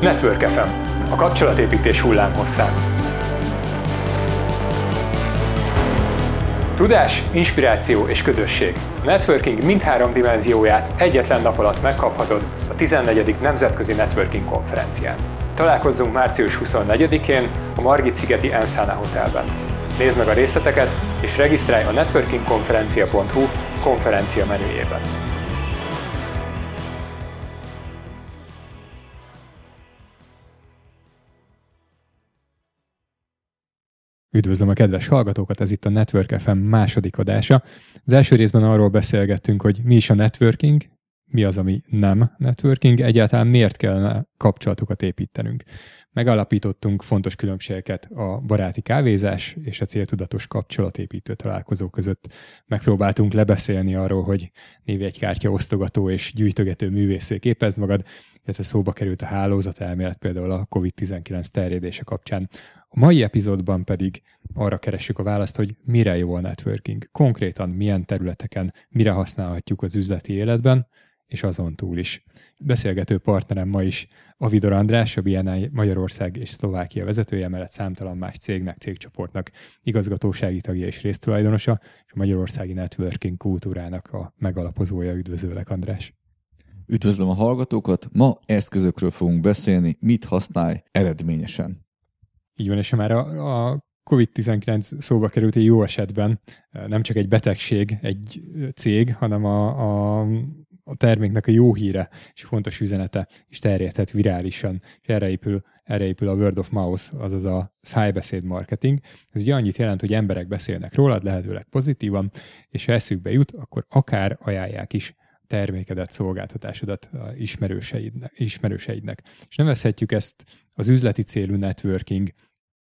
Network FM, a kapcsolatépítés hullámhosszán. Tudás, inspiráció és közösség. A networking mindhárom dimenzióját egyetlen nap alatt megkaphatod a 14. Nemzetközi Networking konferencián. Találkozzunk március 24-én a Margit-szigeti Enszána Hotelben. Nézd meg a részleteket és regisztrálj a networkingkonferencia.hu konferencia menüjében. Üdvözlöm a kedves hallgatókat, ez itt a Network FM második adása. Az első részben arról beszélgettünk, hogy mi is a networking, mi az, ami nem networking, egyáltalán miért kellene kapcsolatokat építenünk. Megalapítottunk fontos különbségeket a baráti kávézás és a céltudatos kapcsolatépítő találkozó között. Megpróbáltunk lebeszélni arról, hogy névjegykártya osztogató és gyűjtögető művészé képezd magad, illetve szóba került a hálózat elmélet például a COVID-19 terjedése kapcsán. A mai epizódban pedig arra keressük a választ, hogy mire jó a networking, konkrétan milyen területeken, mire használhatjuk az üzleti életben, és azon túl is. Beszélgető partnerem ma is Avidor András, a BNI Magyarország és Szlovákia vezetője, mellett számtalan más cégnek, cégcsoportnak igazgatósági tagja és résztulajdonosa, és a Magyarországi Networking kultúrának a megalapozója. Üdvözöllek, András! Üdvözlöm a hallgatókat! Ma eszközökről fogunk beszélni, mit használj eredményesen. Így van, és már a, a COVID-19 szóba került egy jó esetben, nem csak egy betegség, egy cég, hanem a, a a terméknek a jó híre és fontos üzenete is terjedhet virálisan, és erre épül, erre épül a word of mouth, azaz a szájbeszéd marketing. Ez ugye annyit jelent, hogy emberek beszélnek rólad, lehetőleg pozitívan, és ha eszükbe jut, akkor akár ajánlják is termékedet, szolgáltatásodat ismerőseidnek, ismerőseidnek. És nevezhetjük ezt az üzleti célú networking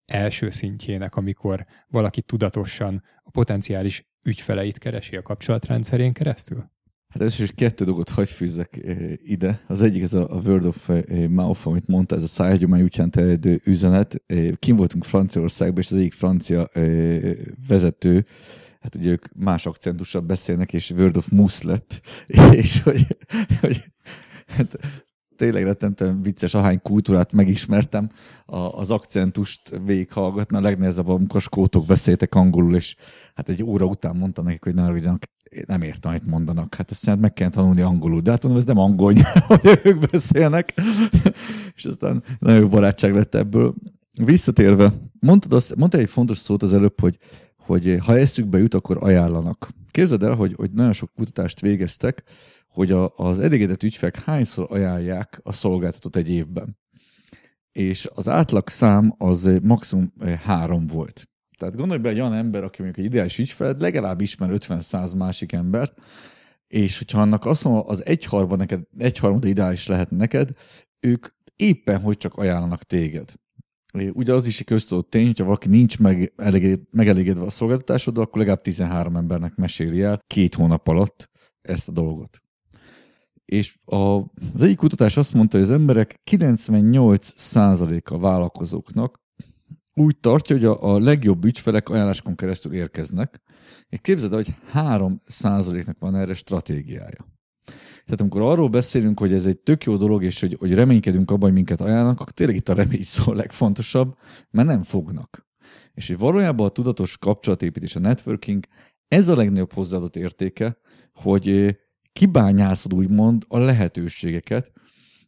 első szintjének, amikor valaki tudatosan a potenciális ügyfeleit keresi a kapcsolatrendszerén keresztül? Hát először is kettő dolgot hagy fűzzek eh, ide. Az egyik ez a Word of eh, Mouth, amit mondta, ez a szájhagyomány útján terjedő üzenet. Eh, kim voltunk Franciaországban, és az egyik francia vezető, hát ugye ők más akcentussal beszélnek, és Word of Mousse lett, és hogy, hogy hát, tényleg rettentően vicces, ahány kultúrát megismertem, az akcentust végighallgatni, a legnehezebb, amikor skótok beszéltek angolul, és hát egy óra után mondta nekik, hogy ne arra, nem értem, amit mondanak. Hát ezt meg kell tanulni angolul. De hát mondom, ez nem angol hogy ők beszélnek. és aztán nagyon jó barátság lett ebből. Visszatérve, mondtad, azt, mondtad egy fontos szót az előbb, hogy, hogy ha eszükbe jut, akkor ajánlanak. Képzeld el, hogy, hogy nagyon sok kutatást végeztek, hogy a, az elégedett ügyfelek hányszor ajánlják a szolgáltatót egy évben. És az átlag szám az maximum három volt. Tehát gondolj be egy olyan ember, aki mondjuk egy ideális ügyfeled, legalább ismer 50-100 másik embert, és hogyha annak azt mondom, az egyharmad neked, egyharmad ideális lehet neked, ők éppen hogy csak ajánlanak téged. Ugye az is egy köztudott tény, hogyha valaki nincs meg, megelégedve a szolgáltatásoddal, akkor legalább 13 embernek meséli el két hónap alatt ezt a dolgot. És a, az egyik kutatás azt mondta, hogy az emberek 98%-a vállalkozóknak úgy tartja, hogy a, a legjobb ügyfelek ajánláskon keresztül érkeznek, és képzeld hogy 3 nak van erre stratégiája. Tehát amikor arról beszélünk, hogy ez egy tök jó dolog, és hogy, hogy reménykedünk abban, hogy minket ajánlanak, akkor tényleg itt a remény szó a legfontosabb, mert nem fognak. És hogy valójában a tudatos kapcsolatépítés, a networking, ez a legnagyobb hozzáadott értéke, hogy kibányászod úgymond a lehetőségeket,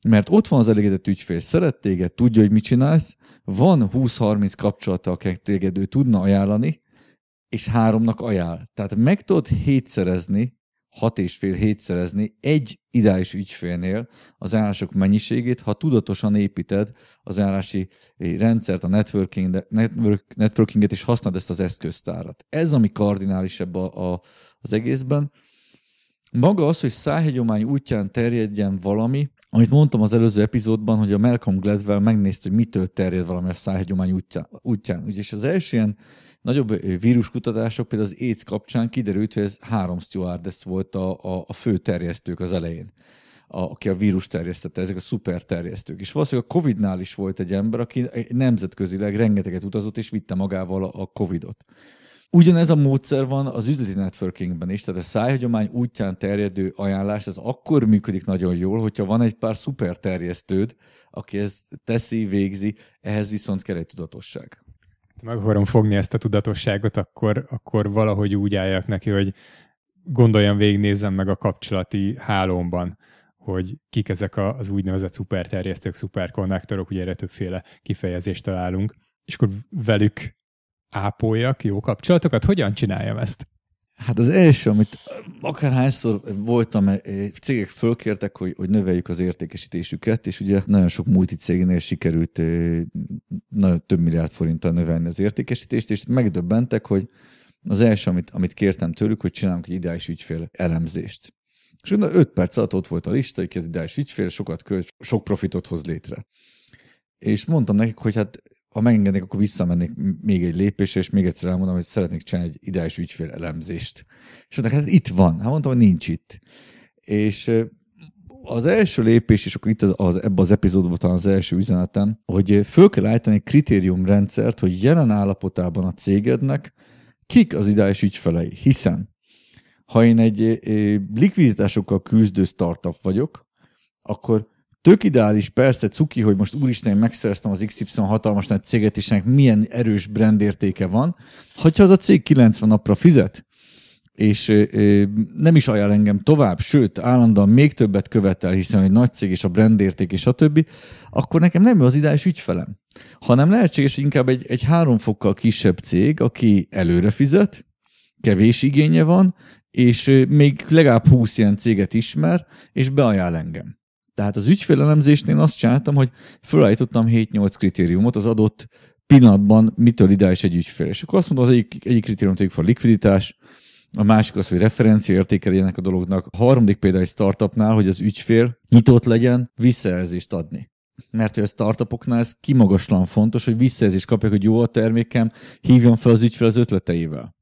mert ott van az elégedett ügyfél, szeret téged, tudja, hogy mit csinálsz, van 20-30 kapcsolata, akik téged ő tudna ajánlani, és háromnak ajánl. Tehát meg tudod hétszerezni, hat és fél hétszerezni egy ideális ügyfélnél az ajánlások mennyiségét, ha tudatosan építed az ajánlási rendszert, a networking, network, networkinget, és használod ezt az eszköztárat. Ez, ami kardinálisabb a, a, az egészben. Maga az, hogy szájhegyomány útján terjedjen valami, amit mondtam az előző epizódban, hogy a Malcolm Gladwell megnézte, hogy mitől terjed valami a szájhegyomány útján. útján. az első ilyen nagyobb víruskutatások, például az AIDS kapcsán kiderült, hogy ez három stewardess volt a, a, a fő terjesztők az elején a, aki a vírus terjesztette, ezek a szuper terjesztők. És valószínűleg a Covid-nál is volt egy ember, aki nemzetközileg rengeteget utazott, és vitte magával a, a Covid-ot. Ugyanez a módszer van az üzleti networkingben is, tehát a szájhagyomány útján terjedő ajánlás, ez akkor működik nagyon jól, hogyha van egy pár szuper terjesztőd, aki ezt teszi, végzi, ehhez viszont kell egy tudatosság. Meg akarom fogni ezt a tudatosságot, akkor, akkor valahogy úgy álljak neki, hogy gondoljam végig, nézzem meg a kapcsolati hálómban, hogy kik ezek az úgynevezett szuperterjesztők, szuperkonnektorok, ugye erre többféle kifejezést találunk, és akkor velük ápoljak jó kapcsolatokat? Hogyan csináljam ezt? Hát az első, amit akárhányszor voltam, eh, cégek fölkértek, hogy, hogy növeljük az értékesítésüket, és ugye nagyon sok multicégnél sikerült eh, nagyon több milliárd forinttal növelni az értékesítést, és megdöbbentek, hogy az első, amit, amit kértem tőlük, hogy csinálunk egy ideális ügyfél elemzést. És 5 perc alatt ott volt a lista, hogy ez ideális ügyfél, sokat költ, sok profitot hoz létre. És mondtam nekik, hogy hát ha megengednék, akkor visszamennék még egy lépésre, és még egyszer elmondom, hogy szeretnék csinálni egy ideális ügyfél elemzést. És mondták, hát itt van. Hát mondtam, hogy nincs itt. És az első lépés, és akkor itt az, az, ebben az epizódban talán az első üzenetem, hogy föl kell állítani egy kritériumrendszert, hogy jelen állapotában a cégednek kik az ideális ügyfelei. Hiszen, ha én egy likviditásokkal küzdő startup vagyok, akkor tök ideális, persze cuki, hogy most úristen, én megszereztem az XY hatalmas nagy céget, és ennek milyen erős brandértéke van. Hogyha az a cég 90 napra fizet, és ö, nem is ajánl engem tovább, sőt, állandóan még többet követel, hiszen egy nagy cég és a brandérték és a többi, akkor nekem nem ő az ideális ügyfelem. Hanem lehetséges, hogy inkább egy, egy három fokkal kisebb cég, aki előre fizet, kevés igénye van, és még legalább 20 ilyen céget ismer, és beajánl engem. Tehát az ügyfélelemzésnél azt csináltam, hogy felállítottam 7-8 kritériumot az adott pillanatban, mitől ideális egy ügyfél. És akkor azt mondom, az egyik, egyik kritérium tegyük fel a likviditás, a másik az, hogy referencia értékeljenek a dolognak. A harmadik például egy startupnál, hogy az ügyfél nyitott legyen visszajelzést adni. Mert hogy a startupoknál ez kimagaslan fontos, hogy visszajelzést kapják, hogy jó a termékem, hívjon fel az ügyfél az ötleteivel.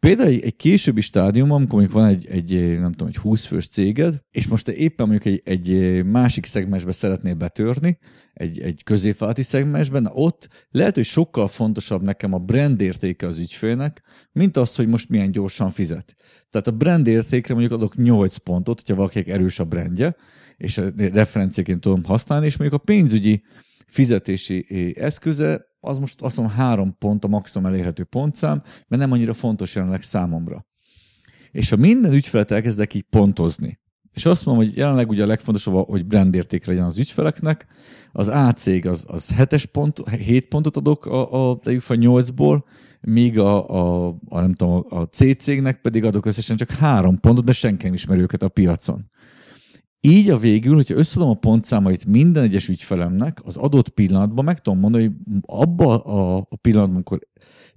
Például egy, későbbi stádium, amikor mondjuk van egy, egy, nem tudom, egy 20 fős céged, és most te éppen mondjuk egy, egy másik szegmensbe szeretnél betörni, egy, egy középválti szegmensben, ott lehet, hogy sokkal fontosabb nekem a brand értéke az ügyfélnek, mint az, hogy most milyen gyorsan fizet. Tehát a brand értékre mondjuk adok 8 pontot, hogyha valakinek erős a brandje, és referenciaként tudom használni, és mondjuk a pénzügyi fizetési eszköze az most azt mondom három pont a maximum elérhető pontszám, mert nem annyira fontos jelenleg számomra. És ha minden ügyfelet elkezdek így pontozni, és azt mondom, hogy jelenleg ugye a legfontosabb, hogy brandérték legyen az ügyfeleknek, az A cég az, az 7 pont, 7 pontot adok a, a, a 8-ból, míg a, a, a, nem tudom, a C cégnek pedig adok összesen csak három pontot, de senki nem ismeri őket a piacon. Így a végül, hogyha összeadom a pontszámait minden egyes ügyfelemnek, az adott pillanatban meg tudom mondani, hogy abban a, pillanatban, amikor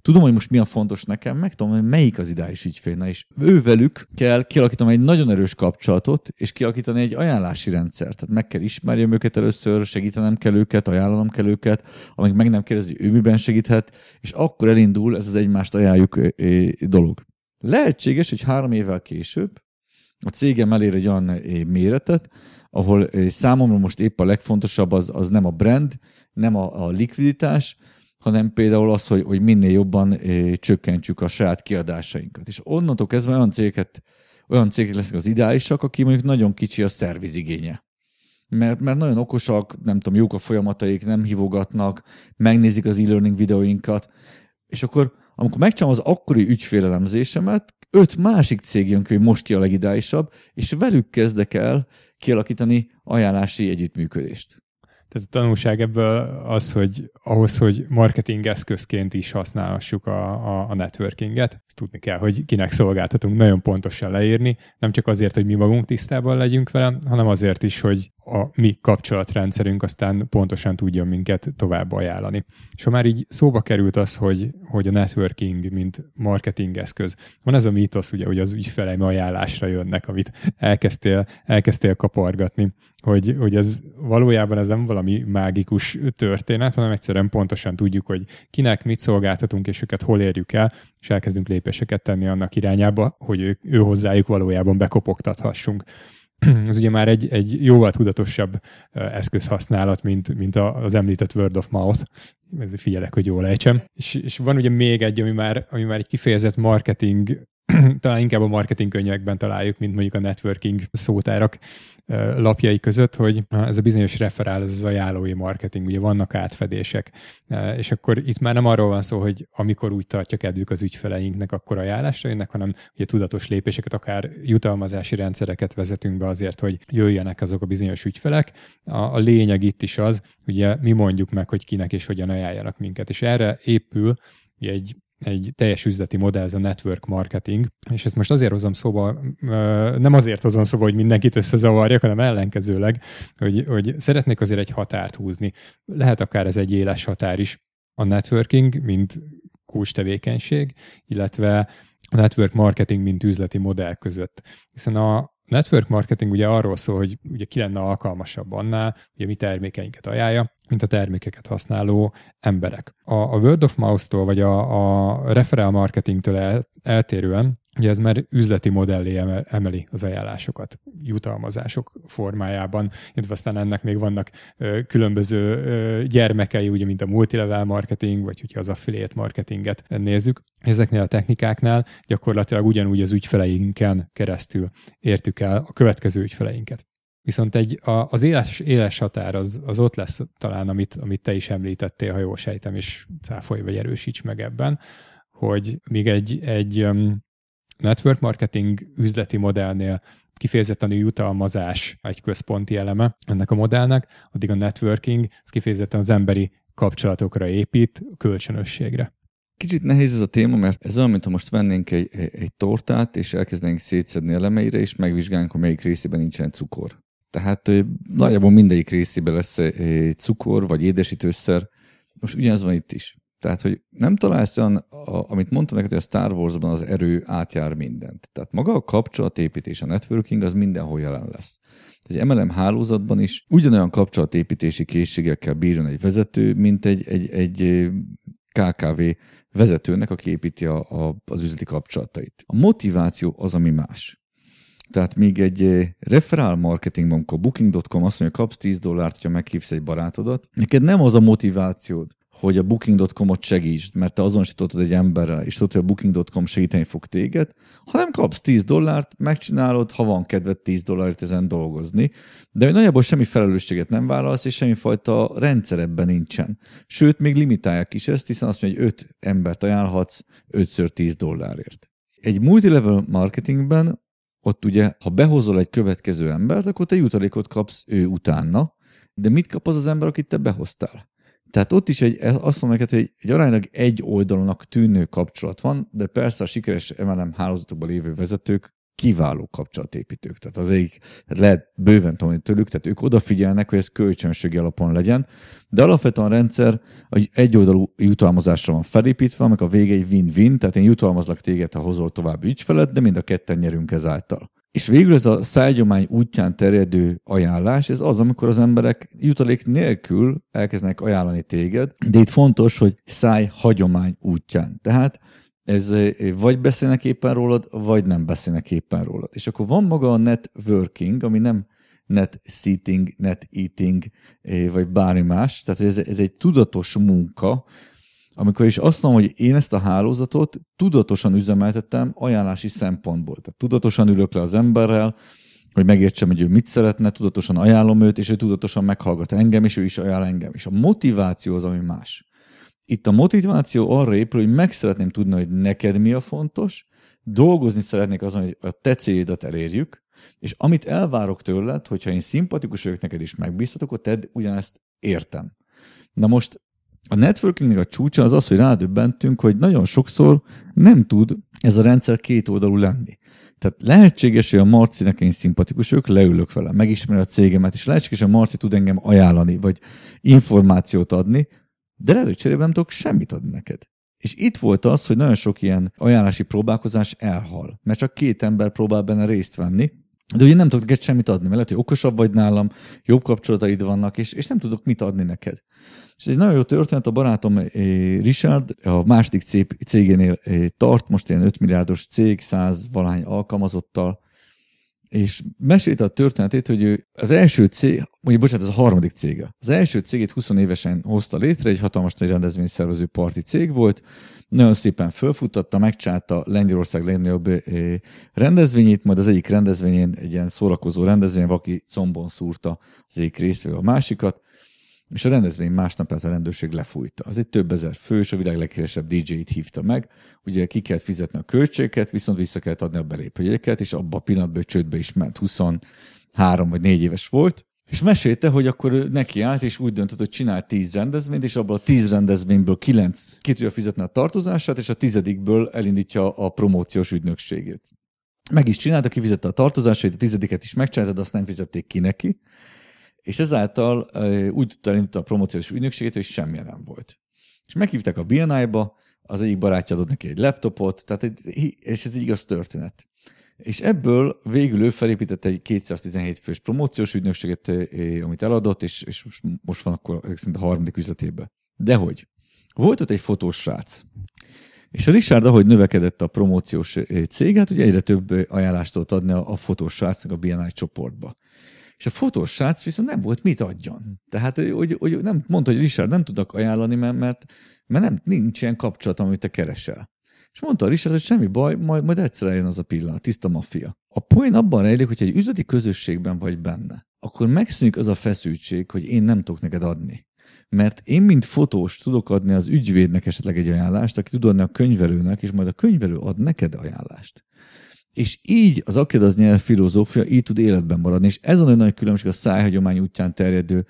tudom, hogy most mi a fontos nekem, meg tudom, hogy melyik az ideális ügyfélne, és ővelük kell kialakítani egy nagyon erős kapcsolatot, és kialakítani egy ajánlási rendszert. Tehát meg kell ismerjem őket először, segítenem kell őket, ajánlanom kell őket, amíg meg nem kérdezi, ő miben segíthet, és akkor elindul ez az egymást ajánljuk dolog. Lehetséges, hogy három évvel később a cégem elér egy olyan eh, méretet, ahol eh, számomra most épp a legfontosabb az, az nem a brand, nem a, a likviditás, hanem például az, hogy, hogy minél jobban eh, csökkentsük a saját kiadásainkat. És onnantól kezdve olyan cégeket, olyan cégek lesznek az ideálisak, aki mondjuk nagyon kicsi a szervizigénye. Mert, mert nagyon okosak, nem tudom, jók a folyamataik, nem hívogatnak, megnézik az e-learning videóinkat, és akkor amikor megcsinálom az akkori ügyfélelemzésemet, öt másik cég jön ki, hogy most ki a legidálisabb, és velük kezdek el kialakítani ajánlási együttműködést. Tehát a tanulság ebből az, hogy ahhoz, hogy marketing eszközként is használhassuk a, a, a networkinget, ezt tudni kell, hogy kinek szolgáltatunk nagyon pontosan leírni, nem csak azért, hogy mi magunk tisztában legyünk vele, hanem azért is, hogy a mi kapcsolatrendszerünk aztán pontosan tudjon minket tovább ajánlani. És ha már így szóba került az, hogy, hogy a networking, mint marketing eszköz, van ez a mítosz, ugye, hogy az ügyfeleim ajánlásra jönnek, amit elkezdtél, elkezdtél kapargatni, hogy, hogy ez valójában ez nem valami mágikus történet, hanem egyszerűen pontosan tudjuk, hogy kinek mit szolgáltatunk, és őket hol érjük el, és elkezdünk lépéseket tenni annak irányába, hogy ő, ő hozzájuk valójában bekopogtathassunk. ez ugye már egy, egy jóval tudatosabb eszközhasználat, mint, mint az említett Word of Mouth. Ez figyelek, hogy jól ejtsem. És, és van ugye még egy, ami már, ami már egy kifejezett marketing talán inkább a marketing könyvekben találjuk, mint mondjuk a networking szótárak lapjai között, hogy ez a bizonyos referál, ez az ajánlói marketing, ugye vannak átfedések, és akkor itt már nem arról van szó, hogy amikor úgy tartja kedvük az ügyfeleinknek, akkor ajánlásra jönnek, hanem ugye tudatos lépéseket, akár jutalmazási rendszereket vezetünk be azért, hogy jöjjenek azok a bizonyos ügyfelek. A, a lényeg itt is az, ugye mi mondjuk meg, hogy kinek és hogyan ajánljanak minket, és erre épül egy egy teljes üzleti modell, ez a network marketing, és ezt most azért hozom szóba, nem azért hozom szóba, hogy mindenkit összezavarjak, hanem ellenkezőleg, hogy, hogy szeretnék azért egy határt húzni. Lehet akár ez egy éles határ is, a networking, mint kulcs tevékenység, illetve a network marketing, mint üzleti modell között. Hiszen a, network marketing ugye arról szól, hogy ugye ki lenne alkalmasabb annál, hogy a mi termékeinket ajánlja, mint a termékeket használó emberek. A, a word of mouth-tól, vagy a, a referral marketingtől el, eltérően Ugye ez már üzleti modellé emeli az ajánlásokat jutalmazások formájában, illetve aztán ennek még vannak ö, különböző ö, gyermekei, ugye, mint a multilevel marketing, vagy hogyha az affiliate marketinget nézzük. Ezeknél a technikáknál gyakorlatilag ugyanúgy az ügyfeleinken keresztül értük el a következő ügyfeleinket. Viszont egy, a, az éles, éles határ az, az ott lesz talán, amit, amit te is említettél, ha jól sejtem, és cáfolj vagy erősíts meg ebben, hogy még egy, egy um, network marketing üzleti modellnél kifejezetten a jutalmazás egy központi eleme ennek a modellnek, addig a networking ez kifejezetten az emberi kapcsolatokra épít, kölcsönösségre. Kicsit nehéz ez a téma, mert ez olyan, mintha most vennénk egy, egy tortát, és elkezdenénk szétszedni elemeire, és megvizsgálnánk, hogy melyik részében nincsen cukor. Tehát nagyjából mindegyik részében lesz cukor, vagy édesítőszer. Most ugyanez van itt is. Tehát, hogy nem találsz olyan, amit mondtam neked, hogy a Star Wars-ban az erő átjár mindent. Tehát maga a kapcsolatépítés, a networking az mindenhol jelen lesz. Tehát egy MLM hálózatban is ugyanolyan kapcsolatépítési készségekkel bírjon egy vezető, mint egy, egy, egy KKV vezetőnek, aki építi a, a, az üzleti kapcsolatait. A motiváció az, ami más. Tehát még egy referál marketingban, amikor booking.com azt mondja, kapsz 10 dollárt, ha meghívsz egy barátodat, neked nem az a motivációd, hogy a booking.com-ot segítsd, mert te azonosítottad egy emberrel, és tudod, hogy a booking.com segíteni fog téged, hanem kapsz 10 dollárt, megcsinálod, ha van kedved 10 dollárért ezen dolgozni, de nagyjából semmi felelősséget nem vállalsz, és semmifajta rendszer ebben nincsen. Sőt, még limitálják is ezt, hiszen azt mondja, hogy 5 embert ajánlhatsz 5 10 dollárért. Egy multilevel marketingben ott ugye, ha behozol egy következő embert, akkor te jutalékot kapsz ő utána, de mit kap az az ember, akit te behoztál? Tehát ott is egy, azt mondom neked, hogy egy aránylag egy oldalnak tűnő kapcsolat van, de persze a sikeres MLM hálózatokban lévő vezetők kiváló kapcsolatépítők. Tehát az egyik, tehát lehet bőven tanulni tőlük, tehát ők odafigyelnek, hogy ez kölcsönségi alapon legyen, de alapvetően a rendszer egy oldalú jutalmazásra van felépítve, amik a vége egy win-win, tehát én jutalmazlak téged, ha hozol tovább ügyfelet, de mind a ketten nyerünk ezáltal. És végül ez a szájgyomány útján terjedő ajánlás, ez az, amikor az emberek jutalék nélkül elkezdenek ajánlani téged, de itt fontos, hogy száj hagyomány útján. Tehát ez vagy beszélnek éppen rólad, vagy nem beszélnek éppen rólad. És akkor van maga a networking, ami nem net seating, net eating, vagy bármi más. Tehát ez, ez egy tudatos munka, amikor is azt mondom, hogy én ezt a hálózatot tudatosan üzemeltettem ajánlási szempontból. Tehát tudatosan ülök le az emberrel, hogy megértsem, hogy ő mit szeretne, tudatosan ajánlom őt, és ő tudatosan meghallgat engem, és ő is ajánl engem. És a motiváció az, ami más. Itt a motiváció arra épül, hogy meg szeretném tudni, hogy neked mi a fontos, dolgozni szeretnék azon, hogy a te célodat elérjük, és amit elvárok tőled, hogyha én szimpatikus vagyok neked is megbízhatok, akkor tedd ugyanezt értem. Na most a networkingnek a csúcsa az az, hogy rádöbbentünk, hogy nagyon sokszor nem tud ez a rendszer két oldalú lenni. Tehát lehetséges, hogy a Marcinek én szimpatikus vagyok, leülök vele, megismeri a cégemet, és lehetséges, hogy a Marci tud engem ajánlani, vagy információt adni, de lehet, hogy cserében nem tudok semmit adni neked. És itt volt az, hogy nagyon sok ilyen ajánlási próbálkozás elhal, mert csak két ember próbál benne részt venni, de ugye nem tudok neked semmit adni, mert lehet, hogy okosabb vagy nálam, jobb kapcsolataid vannak, és, és nem tudok mit adni neked. És egy nagyon jó történet, a barátom eh, Richard a második cégénél eh, tart, most ilyen 5 milliárdos cég, 100 valány alkalmazottal, és mesélte a történetét, hogy ő az első cég, mondjuk bocsánat, ez a harmadik cége. Az első cégét 20 évesen hozta létre, egy hatalmas nagy rendezvényszervező parti cég volt, nagyon szépen fölfuttatta, megcsálta Lengyelország legnagyobb rendezvényét, majd az egyik rendezvényén, egy ilyen szórakozó rendezvény, aki combon szúrta az egyik részvő a másikat, és a rendezvény másnapját a rendőrség lefújta. Az egy több ezer fős, a világ leghíresebb DJ-t hívta meg, ugye ki kellett fizetni a költségeket, viszont vissza kellett adni a belépőjegyeket, és abban a pillanatban csődbe is ment, 23 vagy 4 éves volt, és mesélte, hogy akkor neki állt, és úgy döntött, hogy csinál tíz rendezvényt, és abból a tíz rendezvényből kilenc ki tudja fizetni a tartozását, és a tizedikből elindítja a promóciós ügynökségét. Meg is csinálta, kifizette a tartozásait, a tizediket is megcsinálta, de azt nem fizették ki neki, és ezáltal úgy tudta elindítani a promóciós ügynökségét, hogy semmi nem volt. És meghívták a BNI-ba, az egyik barátja adott neki egy laptopot, tehát egy, és ez egy igaz történet. És ebből végül ő felépített egy 217 fős promóciós ügynökséget, amit eladott, és, és most, van akkor szerint a harmadik üzletében. De hogy? Volt ott egy fotós srác, és a Richard, ahogy növekedett a promóciós cég, hát ugye egyre több ajánlást tudott adni a, a fotós srácnak a BNI csoportba. És a fotós srác viszont nem volt mit adjon. Tehát, hogy, hogy nem mondta, hogy Richard, nem tudok ajánlani, mert, mert, mert nem, nincs ilyen kapcsolat, amit te keresel. És mondta a Richard, hogy semmi baj, majd, majd egyszer eljön az a pillanat, tiszta maffia. A poén abban rejlik, hogy egy üzleti közösségben vagy benne, akkor megszűnik az a feszültség, hogy én nem tudok neked adni. Mert én, mint fotós tudok adni az ügyvédnek esetleg egy ajánlást, aki tud adni a könyvelőnek, és majd a könyvelő ad neked ajánlást. És így az az nyelv filozófia így tud életben maradni, és ez a nagyon nagy különbség a szájhagyomány útján terjedő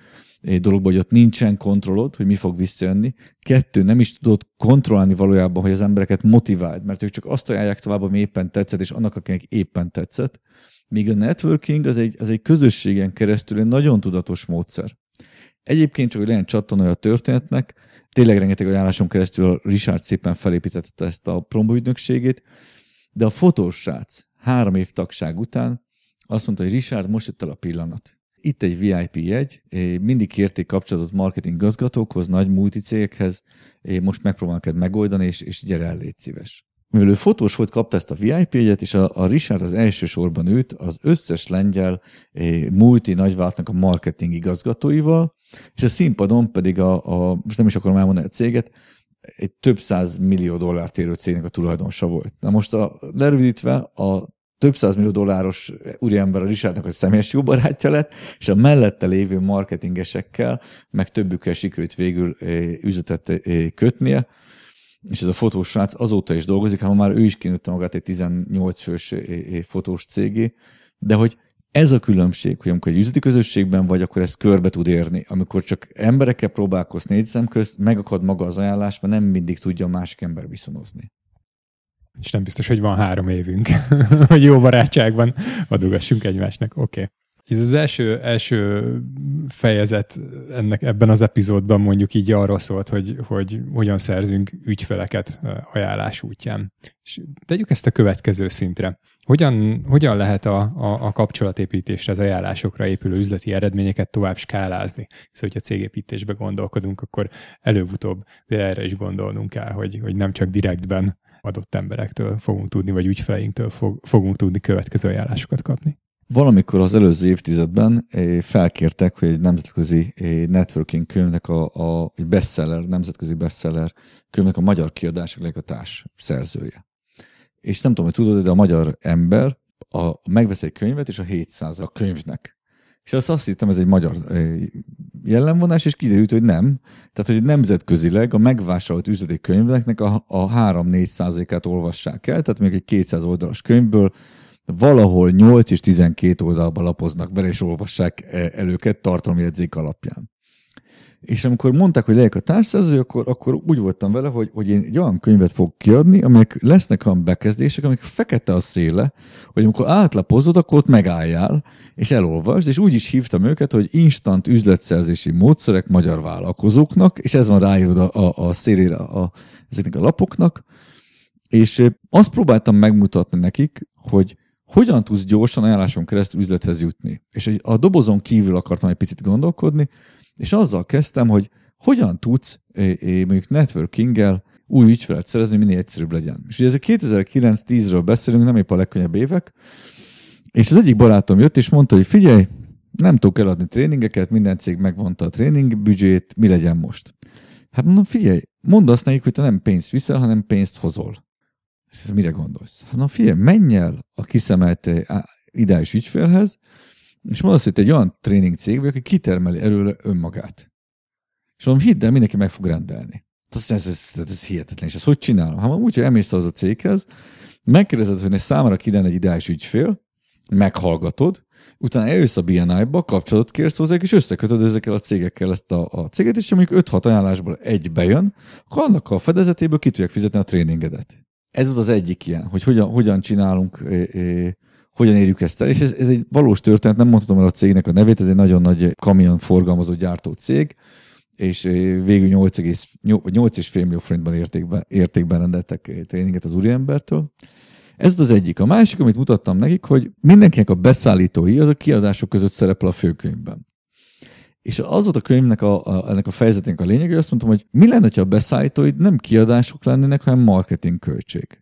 dologban, hogy ott nincsen kontrollod, hogy mi fog visszajönni. Kettő, nem is tudod kontrollálni valójában, hogy az embereket motiváld, mert ők csak azt ajánlják tovább, ami éppen tetszett, és annak, akinek éppen tetszett. Míg a networking az egy, az egy közösségen keresztül egy nagyon tudatos módszer. Egyébként csak, hogy legyen csattanója a történetnek, tényleg rengeteg ajánláson keresztül Richard szépen felépítette ezt a prombóügynökségét, de a fotós srác három év tagság után azt mondta, hogy Richard, most jött el a pillanat. Itt egy VIP jegy, mindig kérték kapcsolatot marketing gazgatókhoz, nagy multicégekhez, most megpróbálnak ezt megoldani, és, és gyere el, légy szíves. Mivel ő fotós volt, kapta ezt a VIP jegyet, és a, a Richard az első sorban őt az összes lengyel multi nagyvállalatnak a marketing igazgatóival, és a színpadon pedig a, a most nem is akarom elmondani a céget, egy több száz millió dollárt érő cégnek a tulajdonosa volt. Na most a, lerövidítve a több száz millió dolláros úriember a Richardnak a személyes jó barátja lett, és a mellette lévő marketingesekkel, meg többükkel sikerült végül eh, üzletet eh, kötnie, és ez a fotós srác azóta is dolgozik, ha már ő is kinőtte magát egy 18 fős eh, fotós cégé, de hogy ez a különbség, hogy amikor egy üzleti közösségben vagy, akkor ez körbe tud érni. Amikor csak emberekkel próbálkoz négy szem közt, megakad maga az ajánlás, mert nem mindig tudja a másik ember viszonozni. És nem biztos, hogy van három évünk, hogy jó barátságban adogassunk egymásnak. Oké. Okay. Ez az első, első fejezet ennek ebben az epizódban mondjuk így arról szólt, hogy, hogy hogyan szerzünk ügyfeleket ajánlás útján. És tegyük ezt a következő szintre. Hogyan, hogyan lehet a, a, a kapcsolatépítésre, az ajánlásokra épülő üzleti eredményeket tovább skálázni? Szóval, hogyha cégépítésbe gondolkodunk, akkor előbb-utóbb erre is gondolnunk kell, hogy, hogy nem csak direktben adott emberektől fogunk tudni, vagy ügyfeleinktől fog, fogunk tudni következő ajánlásokat kapni. Valamikor az előző évtizedben eh, felkértek, hogy egy nemzetközi eh, networking könyvnek a, a egy bestseller, nemzetközi bestseller könyvnek a magyar kiadások társ szerzője. És nem tudom, hogy tudod, de a magyar ember a, megvesz egy könyvet, és a 700 a könyvnek. És azt, azt hittem, ez egy magyar eh, jellemvonás, és kiderült, hogy nem. Tehát, hogy nemzetközileg a megvásárolt üzleti könyveknek a, a 3-4 százalékát olvassák el, tehát még egy 200 oldalas könyvből valahol 8 és 12 oldalba lapoznak bele, és olvassák e, el őket tartalmi jegyzék alapján. És amikor mondták, hogy legyek a társszerző, akkor, akkor úgy voltam vele, hogy, hogy én egy olyan könyvet fog kiadni, amelyek lesznek olyan bekezdések, amik fekete a széle, hogy amikor átlapozod, akkor ott megálljál, és elolvasd, és úgy is hívtam őket, hogy instant üzletszerzési módszerek magyar vállalkozóknak, és ez van ráírva a, a, a szélére a, ezeknek a lapoknak, és azt próbáltam megmutatni nekik, hogy hogyan tudsz gyorsan ajánláson keresztül üzlethez jutni. És a dobozon kívül akartam egy picit gondolkodni, és azzal kezdtem, hogy hogyan tudsz mondjuk networkinggel új ügyfelet szerezni, minél egyszerűbb legyen. És ugye ez a 2009-10-ről beszélünk, nem épp a legkönnyebb évek, És az egyik barátom jött, és mondta, hogy figyelj, nem tudok eladni tréningeket, minden cég megvonta a tréning büdzsét, mi legyen most? Hát mondom, figyelj, mondd azt nekik, hogy te nem pénzt viszel, hanem pénzt hozol. És mire gondolsz? Hát mondom, figyelj, menj el a kiszemelt ideális ügyfélhez, és mondd azt, hogy te egy olyan tréning cég vagy, aki kitermeli előle önmagát. És mondom, hidd el, mindenki meg fog rendelni. Ez, ez, ez, ez, ez hihetetlen. És ezt hogy csinálom? Hát úgy, hogy emész az a céghez, megkérdezed, hogy ne számára ki egy ideális ügyfél, meghallgatod, utána eljössz a BNI-ba, kapcsolatot kérsz hozzá, és összekötöd ezekkel a cégekkel ezt a, a céget, és mondjuk 5-6 ajánlásból egy bejön, akkor annak a fedezetéből ki tudják fizetni a tréningedet. Ez az egyik ilyen, hogy hogyan, hogyan csinálunk, é, é, hogyan érjük ezt el, és ez, ez egy valós történet, nem mondhatom el a cégnek a nevét, ez egy nagyon nagy kamion forgalmazó gyártó cég, és végül 8,5 millió forintban értékben, értékben rendeltek tréninget az úriembertől. Ez az egyik. A másik, amit mutattam nekik, hogy mindenkinek a beszállítói az a kiadások között szerepel a főkönyvben. És az volt a könyvnek, a, a, ennek a fejezetének a lényeg, hogy azt mondtam, hogy mi lenne, ha a beszállítóid nem kiadások lennének, hanem marketing költség.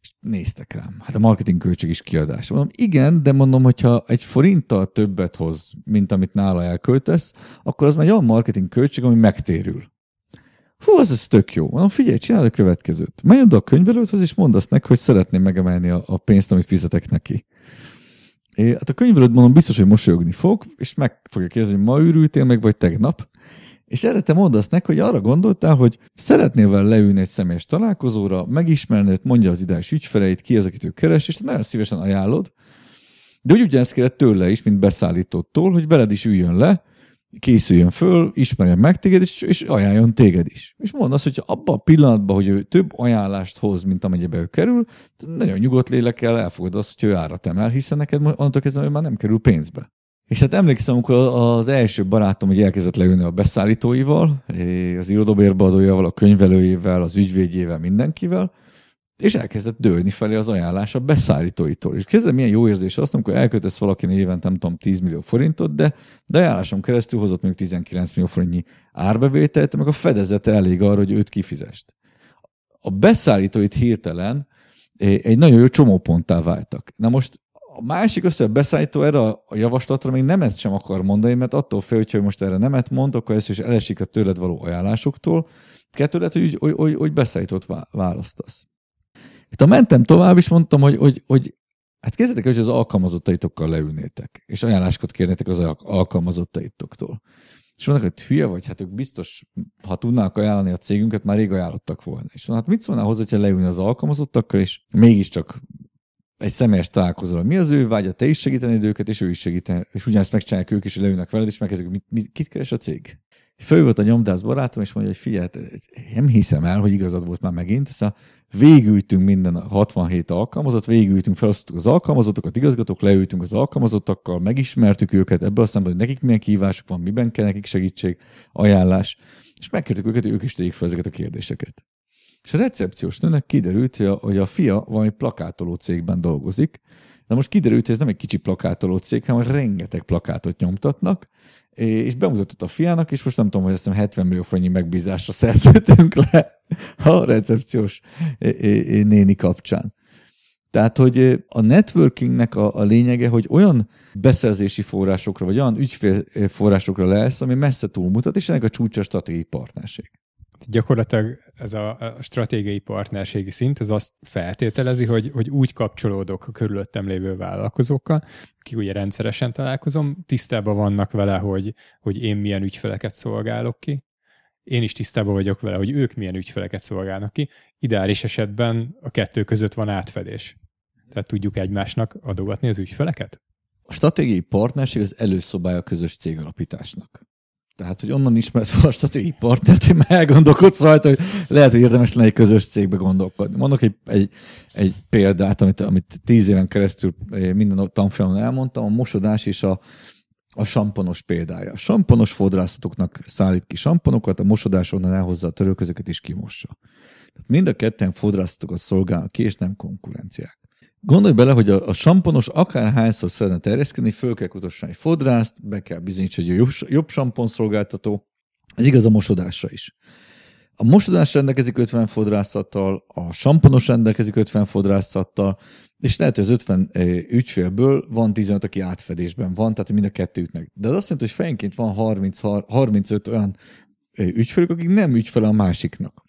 És néztek rám. Hát a marketing költség is kiadás. Mondom, igen, de mondom, hogyha egy forinttal többet hoz, mint amit nála elköltesz, akkor az már egy olyan marketing költség, ami megtérül. Hú, az ez tök jó. Mondom, figyelj, csinálj a következőt. Menj oda a könyvelődhöz, és mondd azt neki, hogy szeretném megemelni a, a pénzt, amit fizetek neki. É, hát a könyvelőd mondom, biztos, hogy mosolyogni fog, és meg fogja kérdezni, hogy ma ürültél meg, vagy tegnap. És erre te mondd azt neki, hogy arra gondoltál, hogy szeretnél vele leülni egy személyes találkozóra, megismerni, mondja az ideális ügyfeleit, ki az, akit ő keres, és te nagyon szívesen ajánlod. De úgy ugyanezt kéred tőle is, mint beszállítótól, hogy veled is üljön le, készüljön föl, ismerjen meg téged, és, és ajánljon téged is. És mondd azt, hogy abban a pillanatban, hogy ő több ajánlást hoz, mint amennyibe ő kerül, nagyon nyugodt lélekkel elfogad azt, hogy ő árat emel, hiszen neked onnantól kezdve ő már nem kerül pénzbe. És hát emlékszem, amikor az első barátom hogy elkezdett leülni a beszállítóival, az irodobérbeadójával, a könyvelőjével, az ügyvédjével, mindenkivel, és elkezdett dőlni felé az ajánlás a beszállítóitól. És kezdve milyen jó érzés azt, amikor elköltesz valakinek évente, nem tudom, 10 millió forintot, de, de ajánlásom keresztül hozott mondjuk 19 millió forintnyi árbevételt, meg a fedezete elég arra, hogy őt kifizest. A beszállítóit hirtelen eh, egy nagyon jó csomóponttá váltak. Na most a másik az, hogy a beszállító erre a javaslatra még nemet sem akar mondani, mert attól fél, hogy most erre nemet mond, akkor ez is elesik a tőled való ajánlásoktól. Kettő lehet, hogy, hogy, hogy, hogy beszállítót választasz. Itt a mentem tovább, és mondtam, hogy, hogy, hogy hát kezdetek hogy az alkalmazottaitokkal leülnétek, és ajánlásokat kérnétek az alkalmazottaitoktól. És mondnak, hogy hülye vagy, hát ők biztos, ha tudnának ajánlani a cégünket, már rég ajánlottak volna. És mondnak, hát mit szólnál hozzá, hogyha leülni az alkalmazottakkal, és mégiscsak egy személyes találkozóra. Mi az ő vágya, te is segíteni őket, és ő is segíteni, és ugyanezt megcsinálják ők is, hogy leülnek veled, és megkezdik, mit, mit, kit keres a cég? Fölvött a nyomdász barátom, és mondja, hogy figyelj, hát, nem hiszem el, hogy igazad volt már megint, szóval végültünk minden 67 alkalmazott, végültünk, felosztottuk az alkalmazottokat, igazgatók, leültünk az alkalmazottakkal, megismertük őket ebből a szemben, hogy nekik milyen kívások van, miben kell nekik segítség, ajánlás, és megkértük őket, hogy ők is tegyék fel ezeket a kérdéseket. És a recepciós nőnek kiderült, hogy a, hogy a fia valami plakátoló cégben dolgozik, de most kiderült, hogy ez nem egy kicsi plakátoló cég, hanem rengeteg plakátot nyomtatnak, és bemutatott a fiának, és most nem tudom, hogy azt hiszem 70 millió forintnyi megbízásra szerződtünk le a recepciós néni kapcsán. Tehát, hogy a networkingnek a, a lényege, hogy olyan beszerzési forrásokra, vagy olyan ügyfélforrásokra lesz, ami messze túlmutat, és ennek a csúcsa stratégiai partnerség. Gyakorlatilag ez a, stratégiai partnerségi szint, ez azt feltételezi, hogy, hogy úgy kapcsolódok a körülöttem lévő vállalkozókkal, akik ugye rendszeresen találkozom, tisztában vannak vele, hogy, hogy én milyen ügyfeleket szolgálok ki, én is tisztában vagyok vele, hogy ők milyen ügyfeleket szolgálnak ki. Ideális esetben a kettő között van átfedés. Tehát tudjuk egymásnak adogatni az ügyfeleket? A stratégiai partnerség az előszobája a közös cégalapításnak. Tehát, hogy onnan ismert fel a stratégiai partnert, hogy már elgondolkodsz rajta, hogy lehet, hogy érdemes lenne egy közös cégbe gondolkodni. Mondok egy, egy, egy példát, amit, amit tíz éven keresztül eh, minden tanfolyamon elmondtam, a mosodás és a, a samponos példája. A samponos fodrászatoknak szállít ki samponokat, a mosodás onnan elhozza a törölközöket és kimossa. Tehát mind a ketten fodrászatokat szolgálnak ki, és nem konkurenciák. Gondolj bele, hogy a, a samponos akárhányszor szeretne terjeszkedni, föl kell kutasson egy fodrászt, be kell bizonyítani, hogy jobb, jobb szolgáltató. Ez igaz a mosodásra is. A mosodás rendelkezik 50 fodrászattal, a samponos rendelkezik 50 fodrászattal, és lehet, hogy az 50 ügyfélből van 15, aki átfedésben van, tehát mind a kettőknek. De az azt jelenti, hogy fejenként van 30, 35 olyan ügyfelük, akik nem ügyfele a másiknak.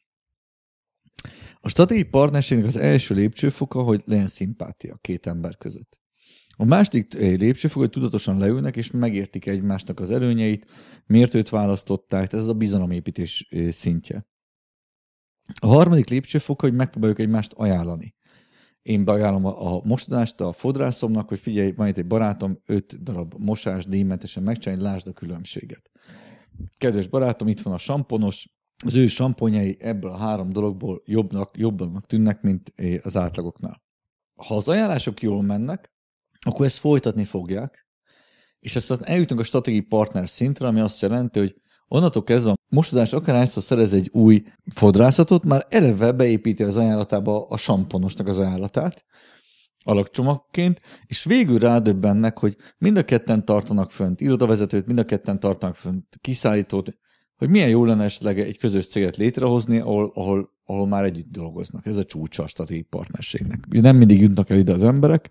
A stratégiai partnerségnek az első lépcsőfoka, hogy legyen szimpátia két ember között. A második lépcsőfok, hogy tudatosan leülnek, és megértik egymásnak az előnyeit, miért őt választották, ez a bizalomépítés szintje. A harmadik lépcsőfok, hogy megpróbáljuk egymást ajánlani. Én beajánlom a mostodást a fodrászomnak, hogy figyelj, van itt egy barátom, öt darab mosás díjmentesen megcsinálni, lásd a különbséget. Kedves barátom, itt van a samponos, az ő samponjai ebből a három dologból jobbnak, jobbanak tűnnek, mint az átlagoknál. Ha az ajánlások jól mennek, akkor ezt folytatni fogják, és aztán eljutunk a stratégiai partner szintre, ami azt jelenti, hogy onnantól kezdve a mosodás akárhányszor szerez egy új fodrászatot, már eleve beépíti az ajánlatába a samponosnak az ajánlatát, alakcsomagként, és végül rádöbbennek, hogy mind a ketten tartanak fönt irodavezetőt, mind a ketten tartanak fönt kiszállítót, hogy milyen jó lenne esetleg egy közös céget létrehozni, ahol, ahol, ahol már együtt dolgoznak. Ez a csúcsa a stratégiai partnerségnek. Nem mindig jutnak el ide az emberek,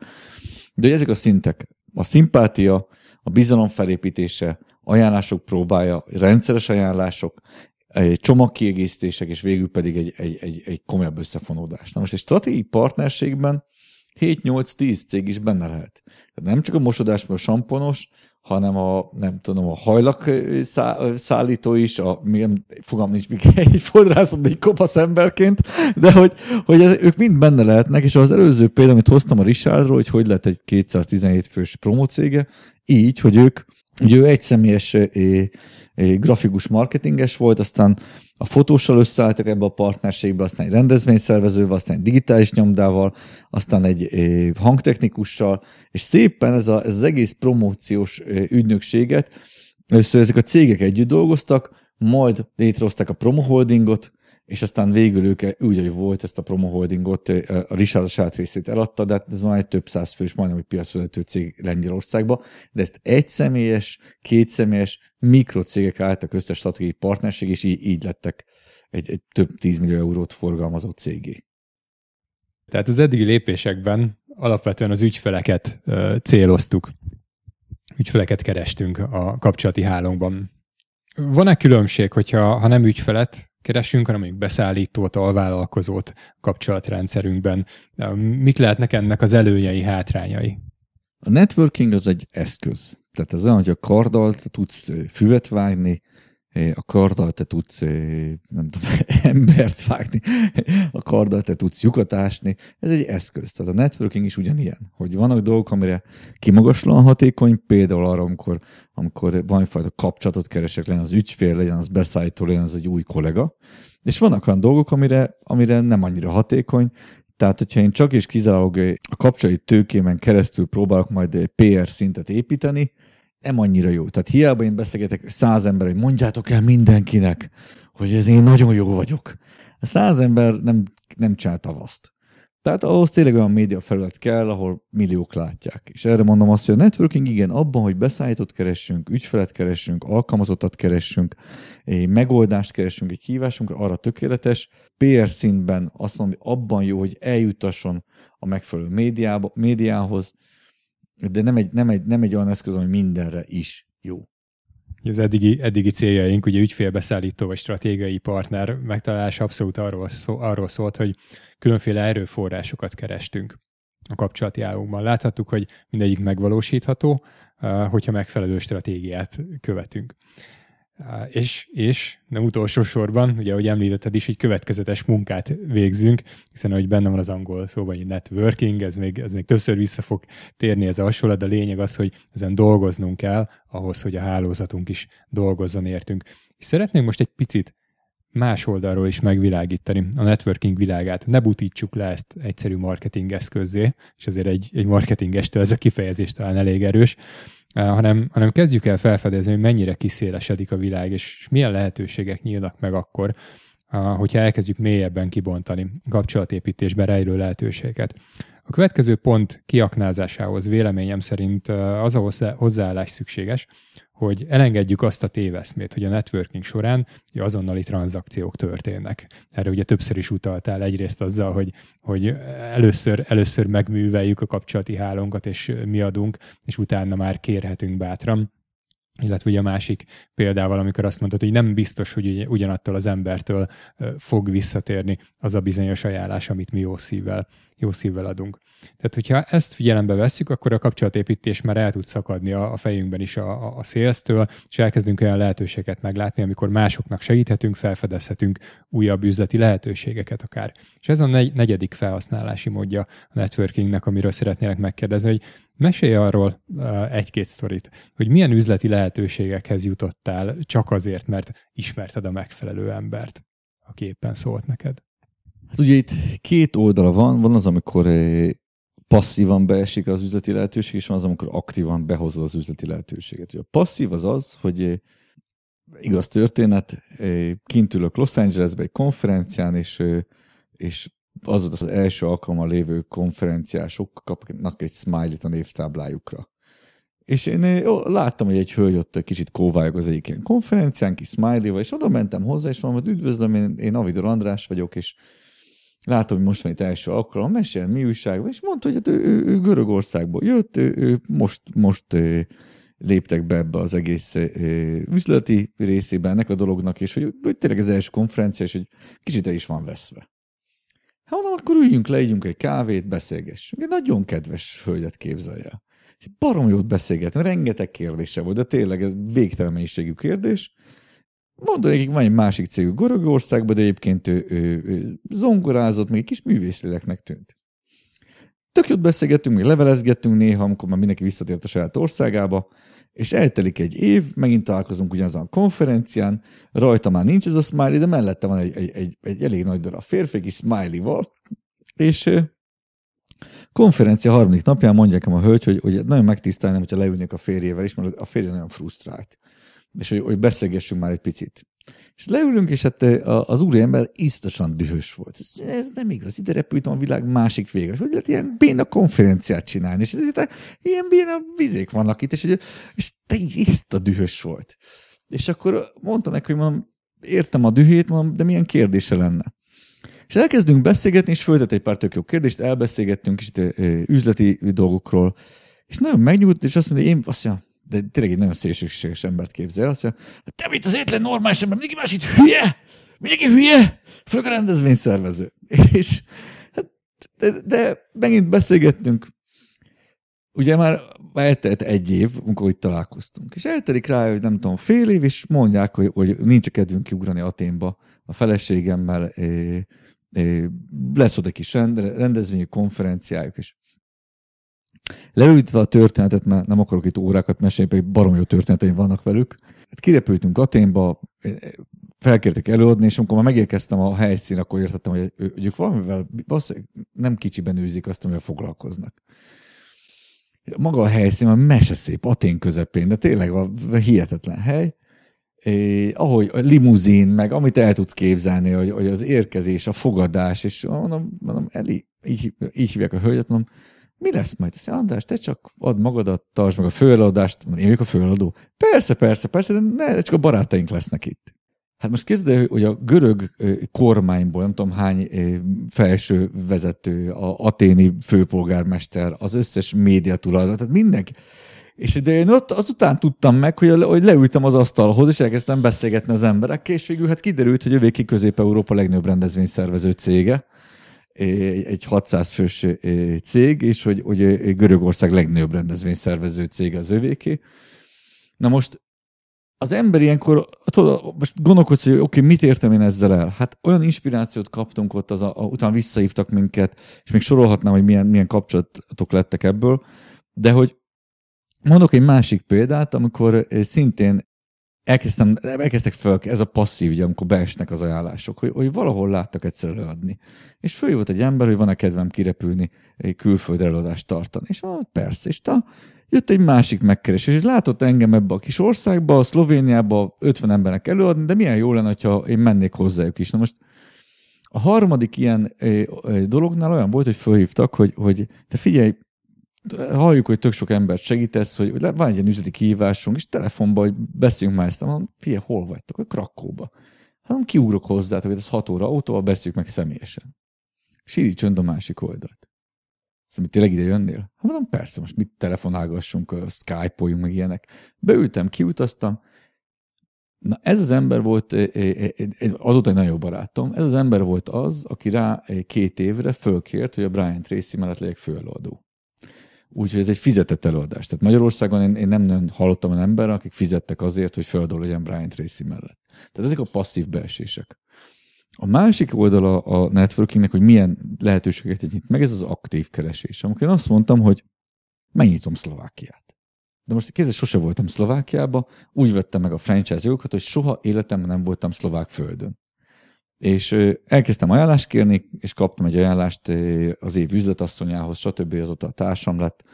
de ezek a szintek, a szimpátia, a bizalom felépítése, ajánlások próbája, rendszeres ajánlások, csomagkiegészítések, és végül pedig egy, egy, egy, egy komolyabb összefonódás. Na most egy stratégiai partnerségben 7-8-10 cég is benne lehet. Tehát nem csak a mosodás, a samponos, hanem a, nem tudom, a hajlak szállító is, a, milyen, fogalm nincs, még egy fodrászat, egy kopasz emberként, de hogy, hogy ez, ők mind benne lehetnek, és az előző példa, amit hoztam a Richardról, hogy hogy lett egy 217 fős promócége, így, hogy ők, ugye ő egy személyes grafikus marketinges volt, aztán a fotóssal összeálltak ebbe a partnerségbe, aztán egy rendezvényszervezővel, aztán egy digitális nyomdával, aztán egy hangtechnikussal, és szépen ez, a, ez az egész promóciós ügynökséget, először ezek a cégek együtt dolgoztak, majd létrehozták a Promo Holdingot, és aztán végül ők úgy, hogy volt ezt a Promo Holdingot, a Richard a saját részét eladta, de hát ez van egy több száz fős, majdnem egy piacvezető cég Lengyelországba, de ezt egy személyes, két személyes mikrocégek álltak össze stratégiai partnerség, és így, így lettek egy, egy több tízmillió eurót forgalmazó cégé. Tehát az eddigi lépésekben alapvetően az ügyfeleket céloztuk. Ügyfeleket kerestünk a kapcsolati hálónkban. Van-e különbség, hogyha ha nem ügyfelet keresünk, hanem mondjuk beszállítót, alvállalkozót kapcsolatrendszerünkben? Mik lehetnek ennek az előnyei, hátrányai? A networking az egy eszköz. Tehát az olyan, hogy a karddal tudsz füvet vágni, a karddal te tudsz, nem tudom, embert vágni, a karddal te tudsz lyukat ásni. Ez egy eszköz. Tehát a networking is ugyanilyen, hogy vannak dolgok, amire kimagaslóan hatékony, például arra, amikor, amikor valamifajta kapcsolatot keresek, legyen az ügyfél, legyen az beszállító, legyen az egy új kollega, és vannak olyan dolgok, amire, amire nem annyira hatékony, tehát, hogyha én csak és kizárólag a kapcsolati tőkémen keresztül próbálok majd PR szintet építeni, nem annyira jó. Tehát hiába én beszélgetek száz ember, hogy mondjátok el mindenkinek, hogy ez én nagyon jó vagyok. A száz ember nem, nem csinál tavaszt. Tehát ahhoz tényleg olyan média felület kell, ahol milliók látják. És erre mondom azt, hogy a networking igen, abban, hogy beszállított keressünk, ügyfelet keressünk, alkalmazottat keressünk, egy megoldást keressünk egy hívásunkra, arra tökéletes. PR szintben azt mondom, hogy abban jó, hogy eljutasson a megfelelő médiába, médiához, de nem egy, nem egy, nem egy olyan eszköz, ami mindenre is jó. Az eddigi, eddigi céljaink, ugye ügyfélbeszállító vagy stratégiai partner megtalálása abszolút arról, szó, arról szólt, hogy különféle erőforrásokat kerestünk a kapcsolati állunkban. Láthattuk, hogy mindegyik megvalósítható, hogyha megfelelő stratégiát követünk. És, és nem utolsó sorban, ugye, ahogy említetted is, egy következetes munkát végzünk, hiszen ahogy benne van az angol szóban, hogy networking, ez még, ez még többször vissza fog térni ez a hasonlat, de a lényeg az, hogy ezen dolgoznunk kell, ahhoz, hogy a hálózatunk is dolgozzon értünk. És szeretnénk most egy picit más oldalról is megvilágítani a networking világát. Ne butítsuk le ezt egyszerű marketing eszközzé, és azért egy, egy marketingestől ez a kifejezés talán elég erős, hanem, hanem kezdjük el felfedezni, hogy mennyire kiszélesedik a világ, és milyen lehetőségek nyílnak meg akkor, hogyha elkezdjük mélyebben kibontani kapcsolatépítésben rejlő lehetőséget. A következő pont kiaknázásához véleményem szerint az a hozzáállás szükséges, hogy elengedjük azt a téveszmét, hogy a networking során azonnali tranzakciók történnek. Erre ugye többször is utaltál egyrészt azzal, hogy, hogy először, először megműveljük a kapcsolati hálónkat, és mi adunk, és utána már kérhetünk bátran illetve ugye a másik példával, amikor azt mondtad, hogy nem biztos, hogy ugyanattól az embertől fog visszatérni az a bizonyos ajánlás, amit mi jó szívvel, jó szívvel adunk. Tehát, hogyha ezt figyelembe vesszük, akkor a kapcsolatépítés már el tud szakadni a, fejünkben is a, a, a szélztől, és elkezdünk olyan lehetőséget meglátni, amikor másoknak segíthetünk, felfedezhetünk újabb üzleti lehetőségeket akár. És ez a negyedik felhasználási módja a networkingnek, amiről szeretnélek megkérdezni, hogy mesélj arról uh, egy-két sztorit, hogy milyen üzleti lehetőségekhez jutottál csak azért, mert ismerted a megfelelő embert, aki éppen szólt neked. Hát ugye itt két oldala van, van az, amikor eh, passzívan beesik az üzleti lehetőség, és van az, amikor aktívan behozod az üzleti lehetőséget. Ugye a passzív az az, hogy eh, igaz történet, eh, kint ülök Los Angelesbe egy konferencián, és, és az az első alkalommal lévő konferenciások kapnak egy smiley-t a névtáblájukra. És én ó, láttam, hogy egy hölgy ott kicsit kóvályog az egyik ilyen konferencián, kis smiley és oda mentem hozzá, és mondom, hogy üdvözlöm, én, én Avidor András vagyok, és látom, hogy most van itt első alkalom, mesél, mi újság és mondta, hogy hát ő, ő, ő Görögországból jött, ő, ő most, most léptek be ebbe az egész üzleti részében ennek a dolognak, és hogy, hogy tényleg ez első konferencia, és hogy kicsit el is van veszve. Hát mondom, akkor üljünk le, ígyunk egy kávét, beszélgessünk. Egy nagyon kedves hölgyet képzelje. Barom jót beszélgetünk, rengeteg kérdése volt, de tényleg ez végtelen mennyiségű kérdés. Mondom, hogy van egy másik cégű Görögországban, de egyébként ő, ő, ő zongorázott, még kis művészléleknek tűnt. Tök jót beszélgettünk, még levelezgettünk néha, amikor már mindenki visszatért a saját országába, és eltelik egy év, megint találkozunk ugyanazon a konferencián, rajta már nincs ez a smiley, de mellette van egy, egy, egy, egy elég nagy darab férfi, smiley-val, és konferencia harmadik napján mondják a hölgy, hogy, hogy nagyon megtisztelném, hogyha leülnék a férjével is, mert a férje nagyon frusztrált és hogy, hogy beszélgessünk már egy picit. És leülünk, és hát az úriember isztosan dühös volt. Ez, nem igaz, ide repültem a világ másik végre. Hogy lehet ilyen béna konferenciát csinálni? És ez, ilyen béna vizék vannak itt, és, és te a dühös volt. És akkor mondtam neki, hogy mondom, értem a dühét, mondom, de milyen kérdése lenne? És elkezdünk beszélgetni, és föltett egy pár tök jó kérdést, elbeszélgettünk kicsit üzleti dolgokról, és nagyon megnyugodt, és azt mondja, én azt mondja, de tényleg egy nagyon szélsőséges embert képzel. Azt mondja, te mint az étlen normális ember, mindenki más itt hülye, mindenki hülye, főleg a rendezvényszervező. És hát, de, de megint beszélgettünk, ugye már eltelt egy év, amikor itt találkoztunk. És eltelik rá, hogy nem tudom, fél év, és mondják, hogy, hogy nincs kedvünk kiugrani Aténba a feleségemmel, é, é, lesz egy kis rendezvényi konferenciájuk, és Leültve a történetet, mert nem akarok itt órákat mesélni, pedig barom jó történeteim vannak velük. Hát kirepültünk Aténba, felkértek előadni, és amikor már megérkeztem a helyszín, akkor értettem, hogy, ők valamivel nem kicsiben űzik azt, amivel foglalkoznak. Maga a helyszín, a mese szép, Atén közepén, de tényleg a hihetetlen hely. É, ahogy a limuzin, meg amit el tudsz képzelni, hogy, hogy az érkezés, a fogadás, és mondom, mondom Eli, így, így hívják a hölgyet, mondom, mi lesz majd? Azt András, te csak add magadat, tartsd meg a főeladást, én vagyok a főeladó. Persze, persze, persze, de ne, csak a barátaink lesznek itt. Hát most kezdve, hogy a görög kormányból, nem tudom hány felső vezető, a aténi főpolgármester, az összes média tulajdon, tehát mindenki. És de én ott azután tudtam meg, hogy, hogy leültem az asztalhoz, és elkezdtem beszélgetni az emberekkel, és végül hát kiderült, hogy övéki Közép-Európa legnagyobb rendezvényszervező cége egy 600 fős cég, és hogy, hogy Görögország legnagyobb rendezvényszervező cég az övéké. Na most az ember ilyenkor, tudod, most gondolkodsz, hogy oké, okay, mit értem én ezzel el? Hát olyan inspirációt kaptunk ott, az a, a, utána visszahívtak minket, és még sorolhatnám, hogy milyen, milyen kapcsolatok lettek ebből, de hogy mondok egy másik példát, amikor szintén elkezdtem, elkezdtek fel, ez a passzív, ugye, amikor beesnek az ajánlások, hogy, hogy valahol láttak egyszer előadni. És följött egy ember, hogy van-e kedvem kirepülni, egy külföldre előadást tartani. És ah, persze, és ta, jött egy másik megkeresés, és látott engem ebbe a kis országba, a Szlovéniába 50 embernek előadni, de milyen jó lenne, ha én mennék hozzájuk is. Na most a harmadik ilyen dolognál olyan volt, hogy fölhívtak, hogy, hogy te figyelj, halljuk, hogy tök sok embert segítesz, hogy van egy ilyen üzleti kihívásunk, és telefonban, hogy beszéljünk már ezt, mondom, figyelj, hol vagytok? Hogy Krakóba. Hát kiugrok hozzátok, hogy ez 6 óra autóval beszéljük meg személyesen. Síri csönd a másik oldalt. Szóval tényleg ide jönnél? Hát mondom, persze, most mit telefonálgassunk, Skype-oljunk, meg ilyenek. Beültem, kiutaztam, Na ez az ember volt, azóta egy nagyon jó barátom, ez az ember volt az, aki rá két évre fölkért, hogy a Brian Tracy mellett legyek főeladó. Úgyhogy ez egy fizetett előadás. Tehát Magyarországon én, én nem nagyon hallottam olyan ember, akik fizettek azért, hogy főeladó legyen Brian Tracy mellett. Tehát ezek a passzív beesések. A másik oldala a networkingnek, hogy milyen lehetőségeket nyit meg, ez az aktív keresés. Amikor én azt mondtam, hogy megnyitom Szlovákiát. De most kézzel sose voltam Szlovákiába, úgy vettem meg a franchise jogokat, hogy soha életemben nem voltam szlovák földön. És elkezdtem ajánlást kérni, és kaptam egy ajánlást az év üzletasszonyához, stb. azóta a társam lett.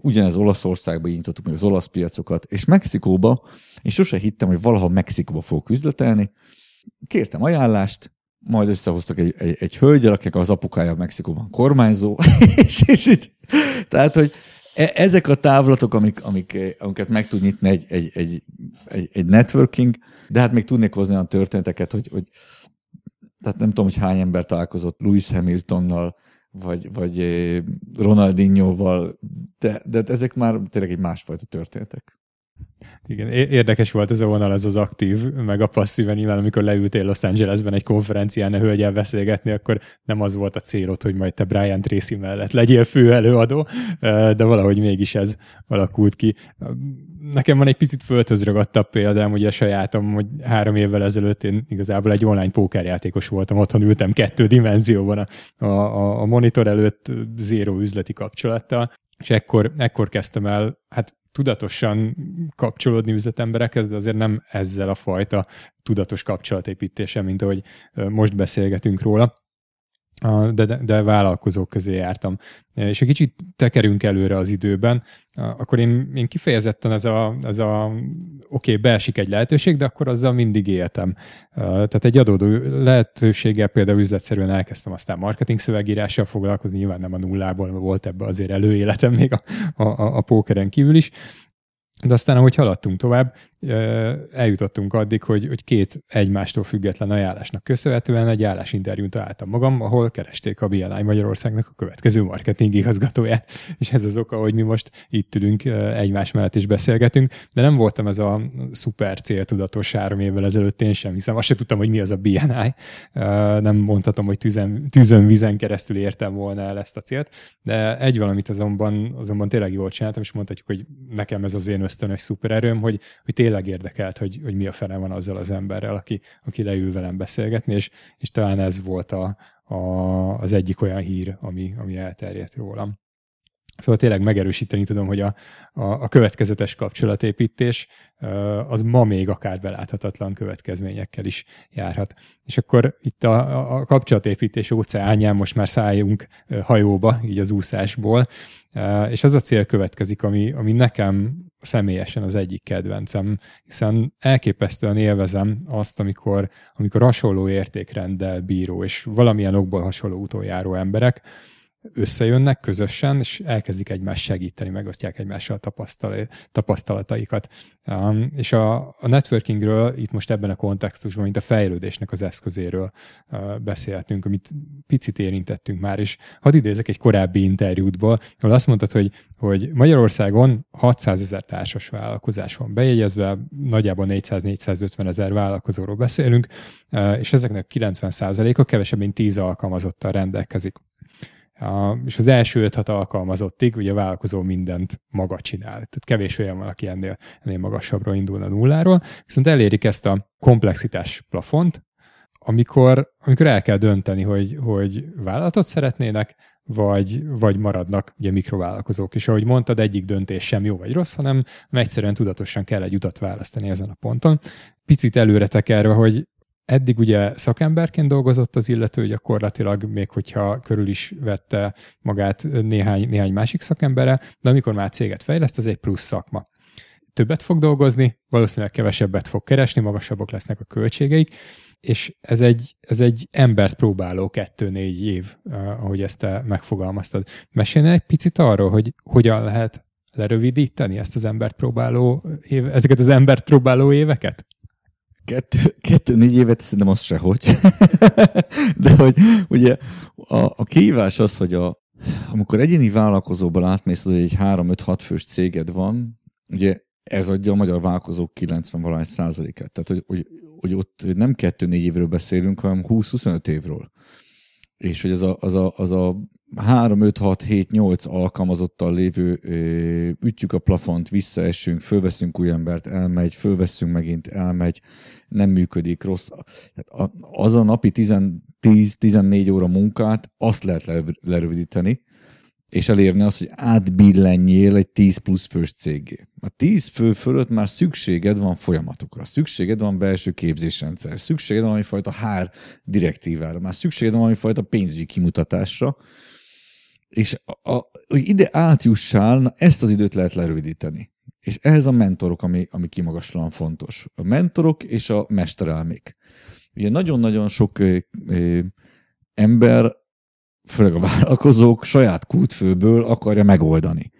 Ugyanez Olaszországban nyitottuk meg az olasz piacokat, és Mexikóba, és sose hittem, hogy valaha Mexikóba fogok üzletelni. Kértem ajánlást, majd összehoztak egy, egy, egy hölgyel, akinek az apukája Mexikóban kormányzó, és, és így, tehát, hogy E, ezek a távlatok, amik, amik, amiket meg tud nyitni egy, egy, egy, egy, egy networking, de hát még tudnék hozni olyan történeteket, hogy, hogy tehát nem tudom, hogy hány ember találkozott Lewis Hamiltonnal, vagy, vagy eh, Ronaldinho-val, de, de ezek már tényleg egy másfajta történetek. Igen, érdekes volt ez a vonal, ez az aktív, meg a passzív, nyilván amikor leültél Los Angelesben egy konferencián a hölgyel beszélgetni, akkor nem az volt a célod, hogy majd te Brian Tracy mellett legyél fő előadó, de valahogy mégis ez alakult ki. Nekem van egy picit földhöz ragadtabb példám, ugye sajátom, hogy három évvel ezelőtt én igazából egy online pókerjátékos voltam, otthon ültem kettő dimenzióban a, a, a monitor előtt zéró üzleti kapcsolattal, és ekkor, ekkor kezdtem el, hát tudatosan kapcsolódni üzletemberekhez, de azért nem ezzel a fajta tudatos kapcsolatépítése, mint ahogy most beszélgetünk róla de, de, vállalkozók közé jártam. És egy kicsit tekerünk előre az időben, akkor én, én kifejezetten ez a, ez a oké, okay, beesik egy lehetőség, de akkor azzal mindig éltem. Tehát egy adódó lehetőséggel például üzletszerűen elkezdtem aztán marketing szövegírással foglalkozni, nyilván nem a nullából, volt ebbe azért előéletem még a, a, a pókeren kívül is, de aztán, ahogy haladtunk tovább, eljutottunk addig, hogy, hogy két egymástól független ajánlásnak köszönhetően egy állásinterjút találtam magam, ahol keresték a BNI Magyarországnak a következő marketing igazgatóját, és ez az oka, hogy mi most itt ülünk egymás mellett is beszélgetünk, de nem voltam ez a szuper céltudatos három évvel ezelőtt én sem, hiszen azt sem tudtam, hogy mi az a BNI, nem mondhatom, hogy tüzen, tűzön, vizen keresztül értem volna el ezt a célt, de egy valamit azonban, azonban tényleg jól csináltam, és mondhatjuk, hogy nekem ez az én ösztönös szupererőm, hogy, hogy tényleg érdekelt, hogy, hogy mi a fene van azzal az emberrel, aki, aki leül velem beszélgetni, és, és talán ez volt a, a, az egyik olyan hír, ami, ami elterjedt rólam. Szóval tényleg megerősíteni tudom, hogy a, a, a következetes kapcsolatépítés az ma még akár beláthatatlan következményekkel is járhat. És akkor itt a, a kapcsolatépítés óceánján most már szálljunk hajóba, így az úszásból, és az a cél következik, ami, ami nekem személyesen az egyik kedvencem, hiszen elképesztően élvezem azt, amikor, amikor hasonló értékrenddel bíró, és valamilyen okból hasonló utoljáról emberek, összejönnek közösen, és elkezdik egymást segíteni, megosztják egymással a tapasztalataikat. Um, és a, a networkingről itt most ebben a kontextusban, mint a fejlődésnek az eszközéről uh, beszélhetünk, amit picit érintettünk már, és hadd idézek egy korábbi interjútból, ahol azt mondtad, hogy, hogy Magyarországon 600 ezer társas vállalkozás van bejegyezve, nagyjából 400-450 ezer vállalkozóról beszélünk, uh, és ezeknek 90%-a kevesebb, mint 10 alkalmazottal rendelkezik. A, és az első 5-6 alkalmazottig ugye a vállalkozó mindent maga csinál. Tehát kevés olyan van, aki ennél, ennél magasabbra indul a nulláról, viszont elérik ezt a komplexitás plafont, amikor, amikor el kell dönteni, hogy, hogy vállalatot szeretnének, vagy, vagy maradnak ugye mikrovállalkozók. És ahogy mondtad, egyik döntés sem jó vagy rossz, hanem egyszerűen tudatosan kell egy utat választani ezen a ponton. Picit előre tekerve, hogy Eddig ugye szakemberként dolgozott az illető gyakorlatilag, még hogyha körül is vette magát néhány, néhány másik szakemberre, de amikor már céget fejleszt, az egy plusz szakma. Többet fog dolgozni, valószínűleg kevesebbet fog keresni, magasabbak lesznek a költségeik, és ez egy, ez egy embert próbáló kettő-négy év, ahogy ezt te megfogalmaztad. Mesélj egy picit arról, hogy hogyan lehet lerövidíteni ezt az embert próbáló éve, ezeket az embert próbáló éveket? Kettő, kettő négy évet szerintem az sehogy. De hogy ugye a, a kihívás az, hogy a, amikor egyéni vállalkozóban átmész, hogy egy 3-5-6 fős céged van, ugye ez adja a magyar vállalkozók 90 valahány százalékát. Tehát, hogy, hogy, hogy ott nem 2-4 évről beszélünk, hanem 20-25 évről. És hogy az a, az a, az a 3, 5, 6, 7, 8 alkalmazottal lévő ütjük a plafont, visszaesünk, fölveszünk új embert, elmegy, fölveszünk megint, elmegy, nem működik, rossz. Az a napi 10-14 óra munkát, azt lehet lerövidíteni, és elérni azt, hogy átbillenjél egy 10 plusz fős cégé. A 10 fő fölött már szükséged van folyamatokra, szükséged van belső képzésrendszer, szükséged van valamifajta hár direktívára, már szükséged van valamifajta pénzügyi kimutatásra, és a, a, hogy ide átjussál, na ezt az időt lehet lerövidíteni. És ehhez a mentorok, ami, ami kimagaslóan fontos. A mentorok és a mesterelmék. Ugye nagyon-nagyon sok ö, ö, ember, főleg a vállalkozók saját kútfőből akarja megoldani.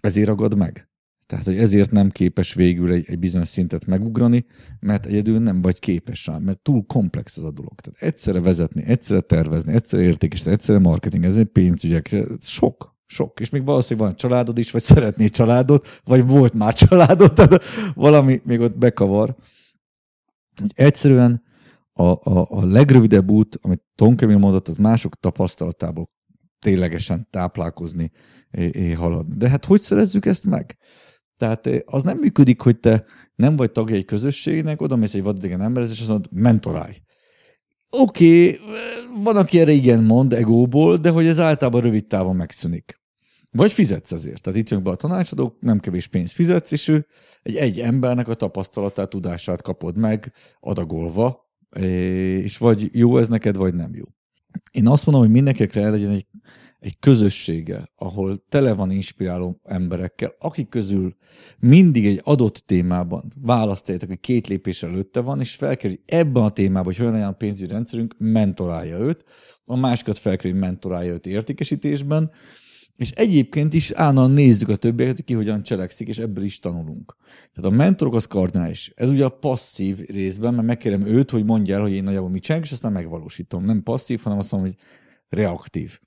Ezért ragad meg. Tehát, hogy ezért nem képes végül egy, egy bizonyos szintet megugrani, mert egyedül nem vagy képes rá, mert túl komplex ez a dolog. Tehát egyszerre vezetni, egyszerre tervezni, egyszerre értékesíteni, egyszerre marketing, ez egy pénzügyek, sok, sok. És még valószínűleg van családod is, vagy szeretné családot, vagy volt már családod, tehát valami még ott bekavar. Úgy egyszerűen a, a, a legrövidebb út, amit Tom Kevin mondott, az mások tapasztalatából ténylegesen táplálkozni, és haladni. De hát hogy szerezzük ezt meg? Tehát eh, az nem működik, hogy te nem vagy tagja egy közösségnek, oda mész egy vadidegen emberhez, és azt mondod, mentorálj. Oké, okay, van, aki erre igen mond egóból, de hogy ez általában rövid távon megszűnik. Vagy fizetsz ezért. Tehát itt jön be a tanácsadók, nem kevés pénzt fizetsz, és ő egy, egy embernek a tapasztalatát, tudását kapod meg adagolva, és vagy jó ez neked, vagy nem jó. Én azt mondom, hogy mindenkekre legyen egy egy közössége, ahol tele van inspiráló emberekkel, akik közül mindig egy adott témában választjátok, hogy két lépés előtte van, és felkerül, hogy ebben a témában, hogy olyan olyan pénzügyi rendszerünk, mentorálja őt, a másikat felkerül, hogy mentorálja őt értékesítésben, és egyébként is állandóan nézzük a többieket, hogy ki hogyan cselekszik, és ebből is tanulunk. Tehát a mentorok az kardinális. Ez ugye a passzív részben, mert megkérem őt, hogy mondja el, hogy én nagyjából mit csinálok, és aztán megvalósítom. Nem passzív, hanem azt mondom, hogy reaktív.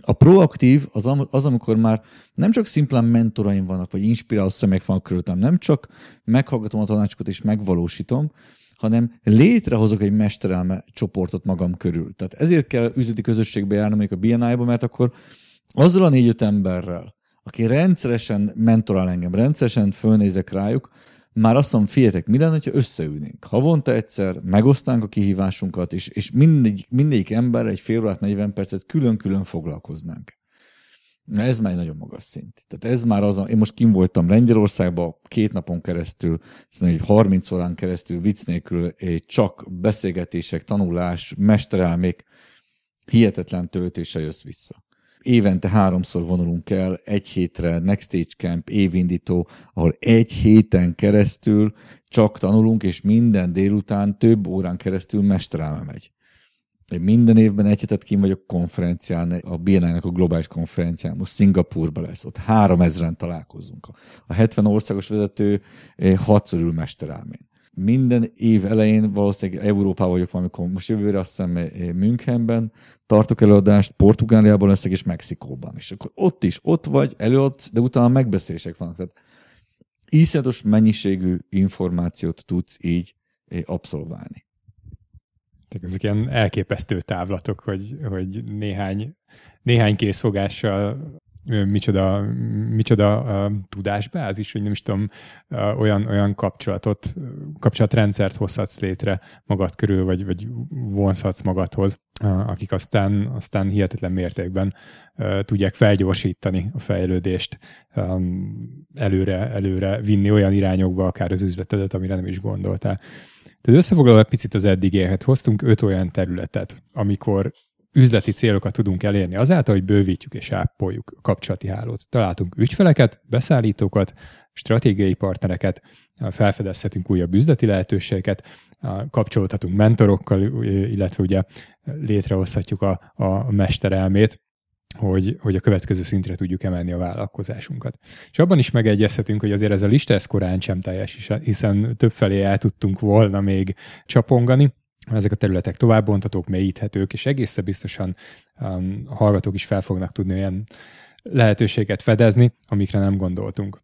A proaktív az, az, amikor már nem csak szimplán mentoraim vannak, vagy inspiráló személyek vannak körülöttem, nem csak meghallgatom a tanácsokat és megvalósítom, hanem létrehozok egy mesterelme csoportot magam körül. Tehát ezért kell üzleti közösségbe járnom még a BNI-ba, mert akkor azzal a négy-öt emberrel, aki rendszeresen mentorál engem, rendszeresen fölnézek rájuk, már azt mondom, figyeljetek, mi lenne, ha összeülnénk? Havonta egyszer megosztánk a kihívásunkat, és, és mindegy, mindegyik ember egy fél órát, 40 percet külön-külön foglalkoznánk. Na ez már egy nagyon magas szint. Tehát ez már az, a, én most kim voltam Lengyelországban két napon keresztül, szerintem egy 30 órán keresztül vicc nélkül csak beszélgetések, tanulás, mesterelmék, hihetetlen töltése jössz vissza évente háromszor vonulunk el, egy hétre Next Stage Camp, évindító, ahol egy héten keresztül csak tanulunk, és minden délután több órán keresztül mesterelme megy. Minden évben egy hetet kim vagyok konferencián, a BNI-nek a globális konferencián, most Szingapurban lesz, ott három ezeren találkozunk. A 70 országos vezető eh, hatszor ül mesterelmén minden év elején valószínűleg Európában vagyok valamikor, most jövőre azt hiszem eh, Münchenben tartok előadást, Portugáliában leszek, és Mexikóban. És akkor ott is, ott vagy, előadsz, de utána megbeszélések vannak. Tehát íszletos mennyiségű információt tudsz így eh, abszolválni. Tehát ezek ilyen elképesztő távlatok, hogy, hogy néhány, néhány készfogással micsoda, micsoda uh, tudásbázis, hogy nem is tudom, uh, olyan, olyan kapcsolatot, kapcsolatrendszert hozhatsz létre magad körül, vagy, vagy vonzhatsz magadhoz, uh, akik aztán, aztán hihetetlen mértékben tudják felgyorsítani a fejlődést, um, előre, előre vinni olyan irányokba akár az üzletedet, amire nem is gondoltál. Tehát összefoglalva picit az eddig élhet, hoztunk öt olyan területet, amikor üzleti célokat tudunk elérni azáltal, hogy bővítjük és ápoljuk a kapcsolati hálót. Találtunk ügyfeleket, beszállítókat, stratégiai partnereket, felfedezhetünk újabb üzleti lehetőségeket, kapcsolódhatunk mentorokkal, illetve ugye létrehozhatjuk a, a mesterelmét, hogy, hogy a következő szintre tudjuk emelni a vállalkozásunkat. És abban is megegyezhetünk, hogy azért ez a lista ez korán sem teljes, hiszen többfelé el tudtunk volna még csapongani, ezek a területek továbbontatók, mélyíthetők, és egészen biztosan um, a hallgatók is fel fognak tudni olyan lehetőséget fedezni, amikre nem gondoltunk.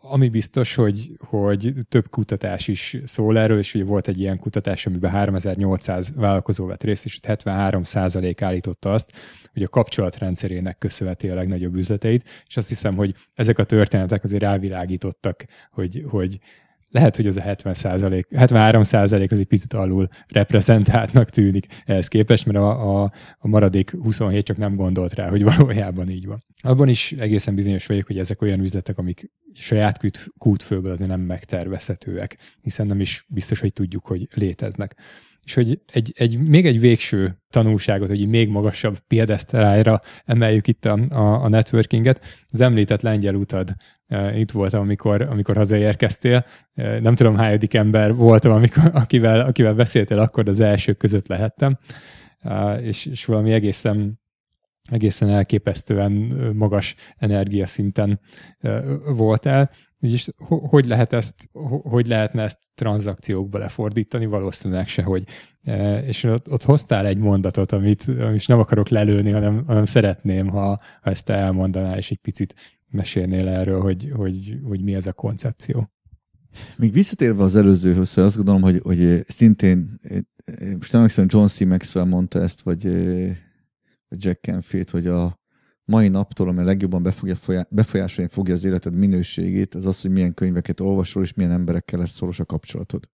Ami biztos, hogy, hogy több kutatás is szól erről, és ugye volt egy ilyen kutatás, amiben 3800 vállalkozó vett részt, és 73% állította azt, hogy a kapcsolatrendszerének köszönheti a legnagyobb üzleteit, és azt hiszem, hogy ezek a történetek azért rávilágítottak, hogy, hogy lehet, hogy az a 70 százalék, 73 százalék az egy picit alul reprezentáltnak tűnik ehhez képest, mert a, a, a maradék 27 csak nem gondolt rá, hogy valójában így van. Abban is egészen bizonyos vagyok, hogy ezek olyan üzletek, amik saját kútfőből azért nem megtervezhetőek, hiszen nem is biztos, hogy tudjuk, hogy léteznek és hogy egy, egy, még egy végső tanulságot, hogy még magasabb piedeszterájra emeljük itt a, a, a networkinget. Az említett lengyel utad e, itt voltam, amikor, amikor hazaérkeztél. E, nem tudom, hányadik ember voltam, amikor, akivel, akivel beszéltél, akkor az elsők között lehettem. E, és, és valami egészen egészen elképesztően magas energiaszinten voltál, és hogy lehet ezt, hogy lehetne ezt tranzakciókba lefordítani? Valószínűleg se, hogy. E, és ott, ott hoztál egy mondatot, amit, amit nem akarok lelőni, hanem, hanem szeretném, ha, ha ezt te elmondanál, és egy picit mesélnél erről, hogy, hogy, hogy mi ez a koncepció. Még visszatérve az előzőhöz, azt gondolom, hogy, hogy szintén, most nem emlékszem, John C. Maxwell mondta ezt, vagy Jack Canfield, hogy a, mai naptól, ami a legjobban befolyá, befolyásolni fogja az életed minőségét, az az, hogy milyen könyveket olvasol, és milyen emberekkel lesz szoros a kapcsolatod.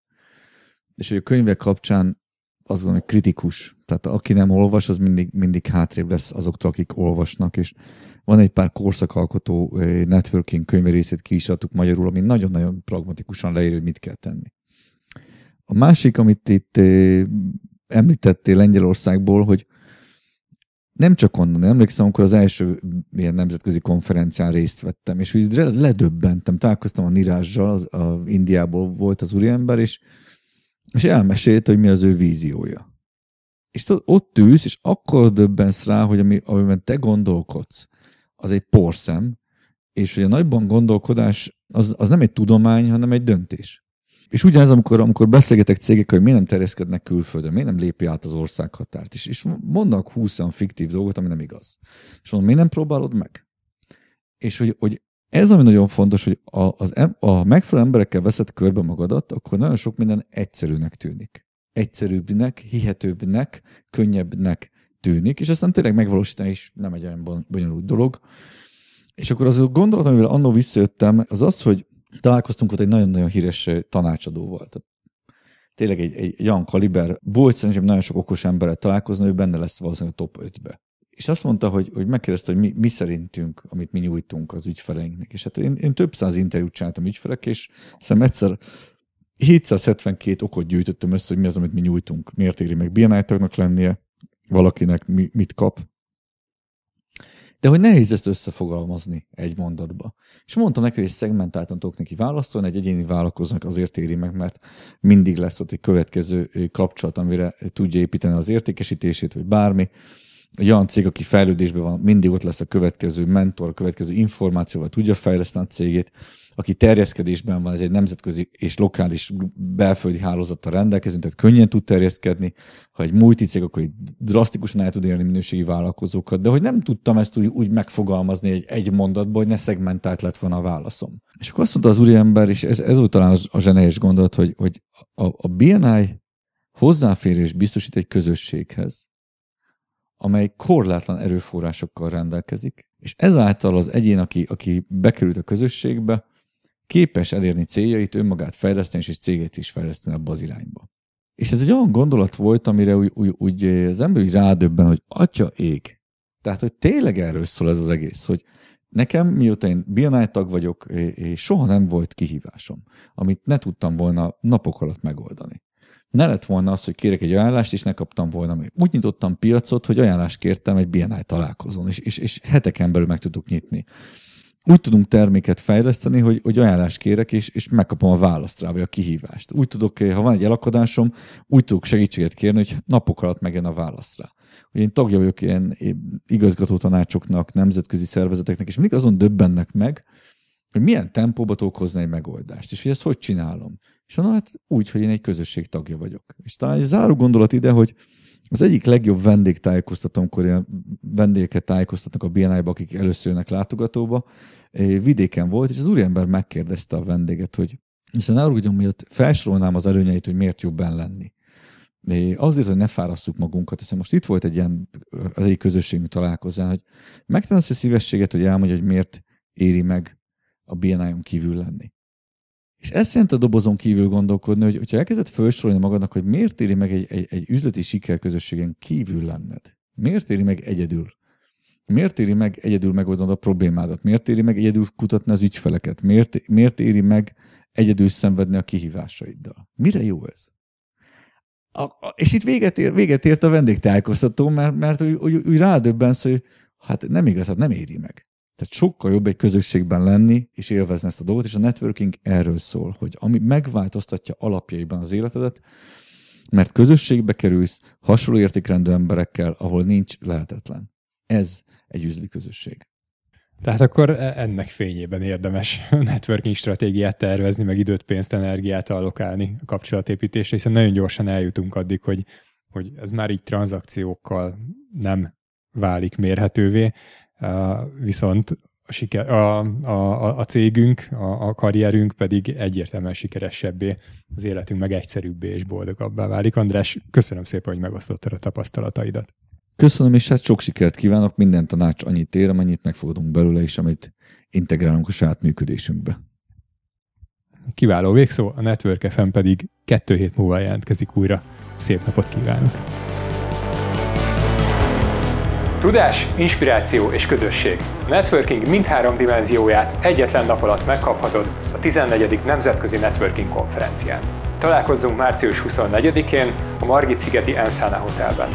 És hogy a könyvek kapcsán az hogy kritikus. Tehát aki nem olvas, az mindig, mindig hátrébb lesz azoktól, akik olvasnak, és van egy pár korszakalkotó networking könyve részét ki is adtuk magyarul, ami nagyon-nagyon pragmatikusan leír, hogy mit kell tenni. A másik, amit itt említettél Lengyelországból, hogy nem csak onnan, emlékszem, amikor az első ilyen nemzetközi konferencián részt vettem, és úgy ledöbbentem, találkoztam a Nirázsal, az, a Indiából volt az úriember, és, és elmesélte, hogy mi az ő víziója. És ott ülsz, és akkor döbbensz rá, hogy ami, amiben te gondolkodsz, az egy porszem, és hogy a nagyban gondolkodás az, az nem egy tudomány, hanem egy döntés. És ugyanez, amikor, amikor beszélgetek cégekkel, hogy miért nem terjeszkednek külföldre, miért nem lépi át az országhatárt, és, és mondnak húszan fiktív dolgot, ami nem igaz. És mondom, miért nem próbálod meg? És hogy, hogy ez, ami nagyon fontos, hogy a, az, a megfelelő emberekkel veszed körbe magadat, akkor nagyon sok minden egyszerűnek tűnik. Egyszerűbbnek, hihetőbbnek, könnyebbnek tűnik, és aztán tényleg megvalósítani is nem egy olyan bonyolult dolog. És akkor az a gondolat, amivel annó visszajöttem, az az, hogy találkoztunk ott egy nagyon-nagyon híres tanácsadóval. Tehát tényleg egy, egy, egy olyan kaliber. Volt szerintem nagyon sok okos emberrel találkozni, ő benne lesz valószínűleg a top 5-be. És azt mondta, hogy, hogy megkérdezte, hogy mi, mi szerintünk, amit mi nyújtunk az ügyfeleinknek. És hát én, én több száz interjút csináltam ügyfelek, és szerintem egyszer 772 okot gyűjtöttem össze, hogy mi az, amit mi nyújtunk. Miért éri meg BNI lennie, valakinek mi, mit kap, de hogy nehéz ezt összefogalmazni egy mondatba. És mondtam neki, hogy szegmentáltan tudok neki válaszolni, egy egyéni vállalkozónak azért éri meg, mert mindig lesz ott egy következő kapcsolat, amire tudja építeni az értékesítését, vagy bármi. Egy olyan cég, aki fejlődésben van, mindig ott lesz a következő mentor, a következő információval tudja fejleszteni a cégét aki terjeszkedésben van, ez egy nemzetközi és lokális belföldi hálózattal rendelkezünk, tehát könnyen tud terjeszkedni. Ha egy multicég, akkor egy drasztikusan el tud érni minőségi vállalkozókat, de hogy nem tudtam ezt úgy, úgy megfogalmazni egy, egy mondatban, hogy ne szegmentált lett volna a válaszom. És akkor azt mondta az úriember, és ez, ez volt talán a zseniális gondolat, hogy, hogy a, a BNI hozzáférés biztosít egy közösséghez, amely korlátlan erőforrásokkal rendelkezik, és ezáltal az egyén, aki, aki bekerült a közösségbe, képes elérni céljait, önmagát fejleszteni, és cégét is fejleszteni abba az irányba. És ez egy olyan gondolat volt, amire úgy, úgy, úgy az ember úgy rádöbben, hogy atya ég. Tehát, hogy tényleg erről szól ez az egész, hogy nekem, mióta én BNI tag vagyok, és soha nem volt kihívásom, amit ne tudtam volna napok alatt megoldani. ne lett volna az, hogy kérek egy ajánlást, és ne kaptam volna. Úgy nyitottam piacot, hogy ajánlást kértem egy BNI találkozón, és, és, és heteken belül meg tudtuk nyitni. Úgy tudunk terméket fejleszteni, hogy, hogy ajánlást kérek, és, és megkapom a választ rá, vagy a kihívást. Úgy tudok, ha van egy elakadásom, úgy tudok segítséget kérni, hogy napok alatt megjön a válasz rá. Hogy én tagja vagyok ilyen igazgató tanácsoknak, nemzetközi szervezeteknek, és mindig azon döbbennek meg, hogy milyen tempóba tudok hozni egy megoldást, és hogy ezt hogy csinálom. És mondom, hát úgy, hogy én egy közösség tagja vagyok. És talán egy záró gondolat ide, hogy az egyik legjobb vendégtájékoztató, amikor ilyen vendégeket tájékoztatnak a BNI-ba, akik először jönnek látogatóba, eh, vidéken volt, és az úriember megkérdezte a vendéget, hogy hiszen elrugjon, miatt felsorolnám az előnyeit, hogy miért jobb benn lenni. Eh, azért, hogy ne fárasszuk magunkat, hiszen most itt volt egy ilyen az egy közösségünk találkozán, hogy megtensz a szívességet, hogy elmondja, hogy miért éri meg a BNI-on kívül lenni. És ezt jelent a dobozon kívül gondolkodni, hogy hogyha elkezded felsorolni magadnak, hogy miért éri meg egy, egy, egy üzleti sikerközösségen kívül lenned, miért éri meg egyedül, miért éri meg egyedül megoldani a problémádat, miért éri meg egyedül kutatni az ügyfeleket, miért, miért éri meg egyedül szenvedni a kihívásaiddal. Mire jó ez? A, a, és itt véget, ér, véget ért a vendégtájékoztató, mert, mert úgy, úgy, úgy rádöbbensz, hogy hát nem igaz, hát nem éri meg. Tehát sokkal jobb egy közösségben lenni, és élvezni ezt a dolgot, és a networking erről szól, hogy ami megváltoztatja alapjaiban az életedet, mert közösségbe kerülsz hasonló értékrendű emberekkel, ahol nincs lehetetlen. Ez egy üzleti közösség. Tehát akkor e- ennek fényében érdemes networking stratégiát tervezni, meg időt, pénzt, energiát allokálni a kapcsolatépítésre, hiszen nagyon gyorsan eljutunk addig, hogy, hogy ez már így tranzakciókkal nem válik mérhetővé, viszont a, siker, a, a, a cégünk, a, a karrierünk pedig egyértelműen sikeresebbé, az életünk meg egyszerűbbé és boldogabbá válik. András, köszönöm szépen, hogy megosztottad a tapasztalataidat. Köszönöm, és hát sok sikert kívánok, minden tanács annyit ér, amennyit megfogadunk belőle, és amit integrálunk a saját működésünkbe. Kiváló végszó, a Network FM pedig kettő hét múlva jelentkezik újra. Szép napot kívánok! Tudás, inspiráció és közösség. A networking mindhárom dimenzióját egyetlen nap alatt megkaphatod a 14. Nemzetközi Networking konferencián. Találkozzunk március 24-én a Margit szigeti Enszána Hotelben.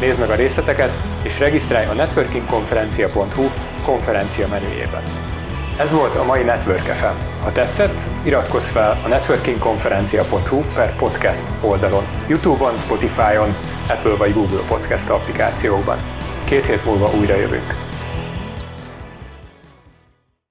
Nézd meg a részleteket és regisztrálj a networkingkonferencia.hu konferencia menüjében. Ez volt a mai Network FM. Ha tetszett, iratkozz fel a networkingkonferencia.hu per podcast oldalon, Youtube-on, Spotify-on, Apple vagy Google podcast applikációkban. Két hét múlva újra jövünk.